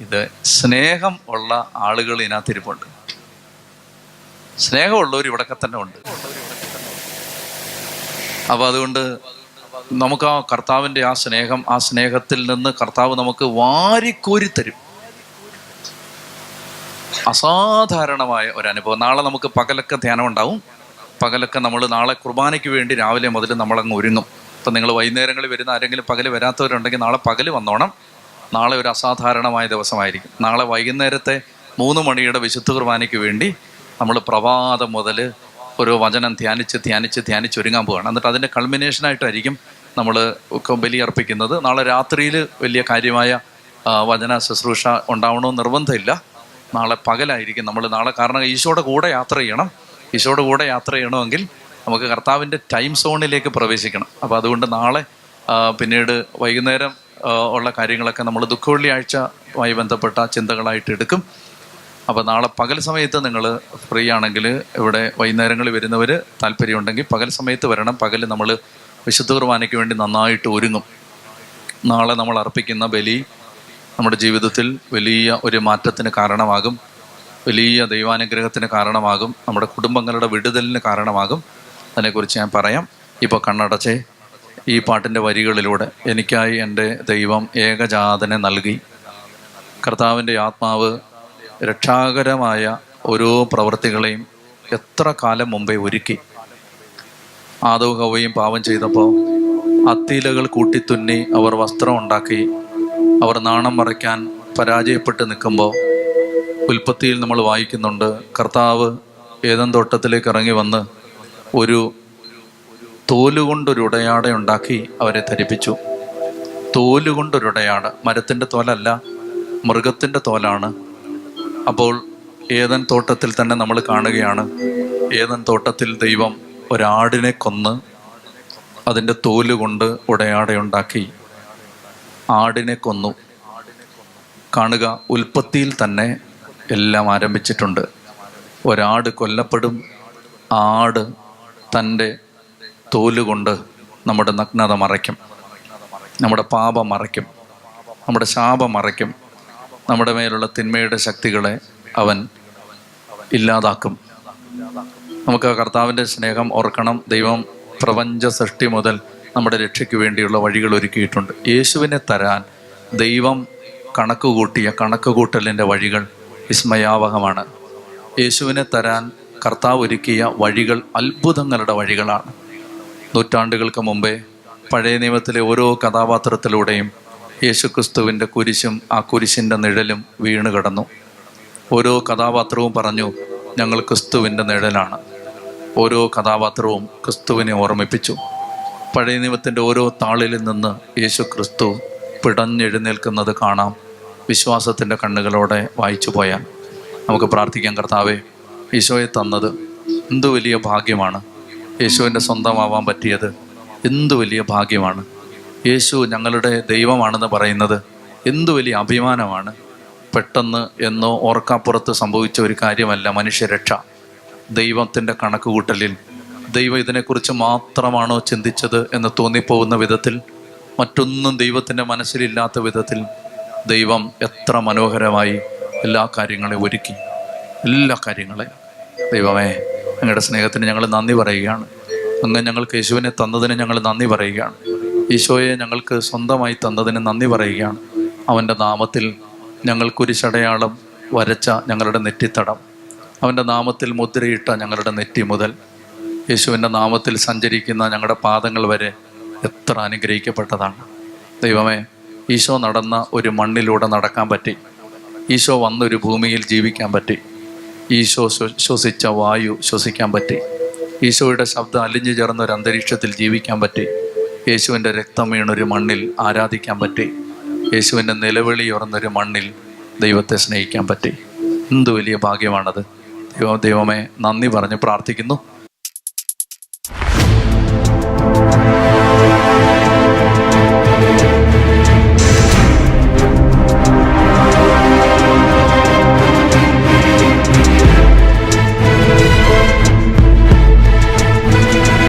Speaker 1: ഇത് സ്നേഹം ഉള്ള ആളുകൾ ഇതിനകത്തിരിപ്പുണ്ട്. സ്നേഹമുള്ളവർ ഇവിടൊക്കെ തന്നെ ഉണ്ട്. അപ്പൊ അതുകൊണ്ട് നമുക്ക് ആ കർത്താവിന്റെ ആ സ്നേഹം ആ സ്നേഹത്തിൽ നിന്ന് കർത്താവ് നമുക്ക് വാരിക്കോരി തരും. അസാധാരണമായ ഒരു അനുഭവം നാളെ നമുക്ക് പകലൊക്കെ ധ്യാനം ഉണ്ടാവും. പകലൊക്കെ നമ്മൾ നാളെ കുർബാനയ്ക്ക് വേണ്ടി രാവിലെ മുതൽ നമ്മളങ്ങ് ഒരുങ്ങും. അപ്പം നിങ്ങൾ വൈകുന്നേരങ്ങളിൽ വരുന്ന ആരെങ്കിലും പകൽ വരാത്തവരുണ്ടെങ്കിൽ നാളെ പകൽ വന്നോണം. നാളെ ഒരു അസാധാരണമായ ദിവസമായിരിക്കും. നാളെ വൈകുന്നേരത്തെ മൂന്ന് മണിയുടെ വിശുദ്ധ കുർബാനയ്ക്ക് വേണ്ടി നമ്മൾ പ്രഭാതം മുതൽ ഒരു വചനം ധ്യാനിച്ച് ധ്യാനിച്ച് ധ്യാനിച്ചൊരുങ്ങാൻ പോവുകയാണ്. എന്നിട്ട് അതിന്റെ കൾമിനേഷനായിട്ടായിരിക്കും നമ്മൾ ബലിയർപ്പിക്കുന്നത്. നാളെ രാത്രിയിൽ വലിയ കാര്യമായ വചന ശുശ്രൂഷ ഉണ്ടാവണമെന്ന് നിർബന്ധമില്ല. നാളെ പകലായിരിക്കും നമ്മൾ നാളെ കാരണം ഈശോയുടെ കൂടെ യാത്ര ചെയ്യണം. ഈശോയുടെ കൂടെ യാത്ര ചെയ്യണമെങ്കിൽ നമുക്ക് കർത്താവിന്റെ ടൈം സോണിലേക്ക് പ്രവേശിക്കണം. അപ്പോൾ അതുകൊണ്ട് നാളെ പിന്നീട് വൈകുന്നേരം ഉള്ള കാര്യങ്ങളൊക്കെ നമ്മൾ ദുഃഖവെള്ളിയാഴ്ചയുമായി ബന്ധപ്പെട്ട ചിന്തകളായിട്ട് എടുക്കും. അപ്പോൾ നാളെ പകൽ സമയത്ത് നിങ്ങൾ ഫ്രീ ആണെങ്കിൽ ഇവിടെ വൈകുന്നേരങ്ങളിൽ വരുന്നവർ താല്പര്യമുണ്ടെങ്കിൽ പകൽ സമയത്ത് വരണം. പകൽ നമ്മൾ വിശുദ്ധ കുർബാനയ്ക്ക് വേണ്ടി നന്നായിട്ട് ഒരുങ്ങും. നാളെ നമ്മൾ അർപ്പിക്കുന്ന ബലി നമ്മുടെ ജീവിതത്തിൽ വലിയ ഒരു മാറ്റത്തിന് കാരണമാകും. വലിയ ദൈവാനുഗ്രഹത്തിന് കാരണമാകും. നമ്മുടെ കുടുംബങ്ങളുടെ വിടുതലിന് കാരണമാകും. അതിനെക്കുറിച്ച് ഞാൻ പറയാം. ഇപ്പോൾ കണ്ണടച്ചേ ഈ പാട്ടിന്റെ വരികളിലൂടെ എനിക്കായി എന്റെ ദൈവം ഏകജാതനെ നൽകി. കർത്താവിന്റെ ആത്മാവ് രക്ഷാകരമായ ഓരോ പ്രവൃത്തികളെയും എത്ര കാലം മുമ്പേ ഒരുക്കി. ആദവ് ഹവയും പാവം ചെയ്തപ്പോൾ അത്തിയിലകൾ കൂട്ടിത്തുന്നി അവർ വസ്ത്രം ഉണ്ടാക്കി. അവർ നാണം മറയ്ക്കാൻ പരാജയപ്പെട്ട് നിൽക്കുമ്പോൾ ഉൽപ്പത്തിയിൽ നമ്മൾ വായിക്കുന്നുണ്ട് കർത്താവ് ഏതൻ തോട്ടത്തിലേക്ക് ഇറങ്ങി വന്ന് ഒരു തോലുകൊണ്ടൊരു ഉടയാട ഉണ്ടാക്കി അവരെ ധരിപ്പിച്ചു. തോലുകൊണ്ടൊരു ഉടയാട മരത്തിന്റെ തോലല്ല മൃഗത്തിന്റെ തോലാണ്. അപ്പോൾ ഏതൻ തോട്ടത്തിൽ തന്നെ നമ്മൾ കാണുകയാണ് ഏതൻ തോട്ടത്തിൽ ദൈവം ഒരാടിനെ കൊന്ന് അതിന്റെ തോൽ കൊണ്ട് ഉടയാടയുണ്ടാക്കി ആടിനെ കൊന്നു. കാണുക ഉൽപ്പത്തിയിൽ തന്നെ എല്ലാം ആരംഭിച്ചിട്ടുണ്ട്. ഒരാട് കൊല്ലപ്പെടും ആട് തന്റെ തോലുകൊണ്ട് നമ്മുടെ നഗ്നത മറയ്ക്കും. നമ്മുടെ പാപം മറയ്ക്കും. നമ്മുടെ ശാപം മറയ്ക്കും. നമ്മുടെ മേലുള്ള തിന്മയുടെ ശക്തികളെ അവൻ ഇല്ലാതാക്കും. നമുക്ക് കർത്താവിന്റെ സ്നേഹം ഓർക്കണം. ദൈവം പ്രപഞ്ച സൃഷ്ടി മുതൽ നമ്മുടെ രക്ഷയ്ക്ക് വേണ്ടിയുള്ള വഴികൾ ഒരുക്കിയിട്ടുണ്ട്. യേശുവിനെ തരാൻ ദൈവം കണക്ക് കൂട്ടിയ കണക്ക് കൂട്ടലിന്റെ വഴികൾ വിസ്മയാവഹമാണ്. യേശുവിനെ തരാൻ കർത്താവ് ഒരുക്കിയ വഴികൾ അത്ഭുതങ്ങളുടെ വഴികളാണ്. നൂറ്റാണ്ടുകൾക്ക് മുമ്പേ പഴയ നിയമത്തിലെ ഓരോ കഥാപാത്രത്തിലൂടെയും യേശുക്രിസ്തുവിന്റെ കുരിശും ആ കുരിശിന്റെ നിഴലും വീണ് കിടന്നു. ഓരോ കഥാപാത്രവും പറഞ്ഞു ഞങ്ങൾ ക്രിസ്തുവിന്റെ നിഴലാണ്. ഓരോ കഥാപാത്രവും ക്രിസ്തുവിനെ ഓർമ്മിപ്പിച്ചു. പഴയ നിയമത്തിന്റെ ഓരോ താളിൽ നിന്ന് യേശു ക്രിസ്തു പിടഞ്ഞെഴുന്നേൽക്കുന്നത് കാണാം. വിശ്വാസത്തിന്റെ കണ്ണുകളോടെ വായിച്ചു പോയാൽ. നമുക്ക് പ്രാർത്ഥിക്കാം കർത്താവെ ഈശോയെ തന്നത് എന്തു വലിയ ഭാഗ്യമാണ്. യേശുവിന്റെ സ്വന്തമാവാൻ പറ്റിയത് എന്തു വലിയ ഭാഗ്യമാണ്. യേശു ഞങ്ങളുടെ ദൈവമാണെന്ന് പറയുന്നത് എന്തു വലിയ അഭിമാനമാണ്. പെട്ടെന്ന് എന്നോ ഓർക്കാപ്പുറത്ത് സംഭവിച്ച ഒരു കാര്യമല്ല മനുഷ്യരക്ഷ. ദൈവത്തിന്റെ കണക്കുകൂട്ടലിൽ ദൈവം ഇതിനെക്കുറിച്ച് മാത്രമാണോ ചിന്തിച്ചത് എന്ന് തോന്നിപ്പോകുന്ന വിധത്തിൽ മറ്റൊന്നും ദൈവത്തിന്റെ മനസ്സിലില്ലാത്ത വിധത്തിൽ ദൈവം എത്ര മനോഹരമായി എല്ലാ കാര്യങ്ങളെയും ഒരുക്കി. എല്ലാ കാര്യങ്ങളെ. ദൈവമേ അങ്ങയുടെ സ്നേഹത്തിന് ഞങ്ങൾ നന്ദി പറയുകയാണ്. അങ്ങ് ഞങ്ങൾക്ക് യേശുവിനെ തന്നതിന് ഞങ്ങൾ നന്ദി പറയുകയാണ്. ഈശോയെ ഞങ്ങൾക്ക് സ്വന്തമായി തന്നതിന് നന്ദി പറയുകയാണ്. അവന്റെ നാമത്തിൽ ഞങ്ങൾ കുരിശടയാളം വരച്ച ഞങ്ങളുടെ നെറ്റിത്തടം. അവന്റെ നാമത്തിൽ മുദ്രയിട്ട ഞങ്ങളുടെ നെറ്റി മുതൽ യേശുവിന്റെ നാമത്തിൽ സഞ്ചരിക്കുന്ന ഞങ്ങളുടെ പാദങ്ങൾ വരെ എത്ര അനുഗ്രഹിക്കപ്പെട്ടതാണ്. ദൈവമേ ഈശോ നടന്ന ഒരു മണ്ണിലൂടെ നടക്കാൻ പറ്റി. ഈശോ വന്നൊരു ഭൂമിയിൽ ജീവിക്കാൻ പറ്റി. ഈശോ ശ്വ- ശ്വസിച്ച വായു ശ്വസിക്കാൻ പറ്റി. ഈശോയുടെ ശബ്ദം അലിഞ്ഞു ചേർന്ന ഒരു അന്തരീക്ഷത്തിൽ ജീവിക്കാൻ പറ്റി. യേശുവിന്റെ രക്തം വീണൊരു മണ്ണിൽ ആരാധിക്കാൻ പറ്റി. യേശുവിന്റെ നിലവിളി ഉറന്നൊരു മണ്ണിൽ ദൈവത്തെ സ്നേഹിക്കാൻ പറ്റി. എന്ത് വലിയ ഭാഗ്യമാണത്. ദൈവം ദൈവമേ നന്ദി പറഞ്ഞ് പ്രാർത്ഥിക്കുന്നു.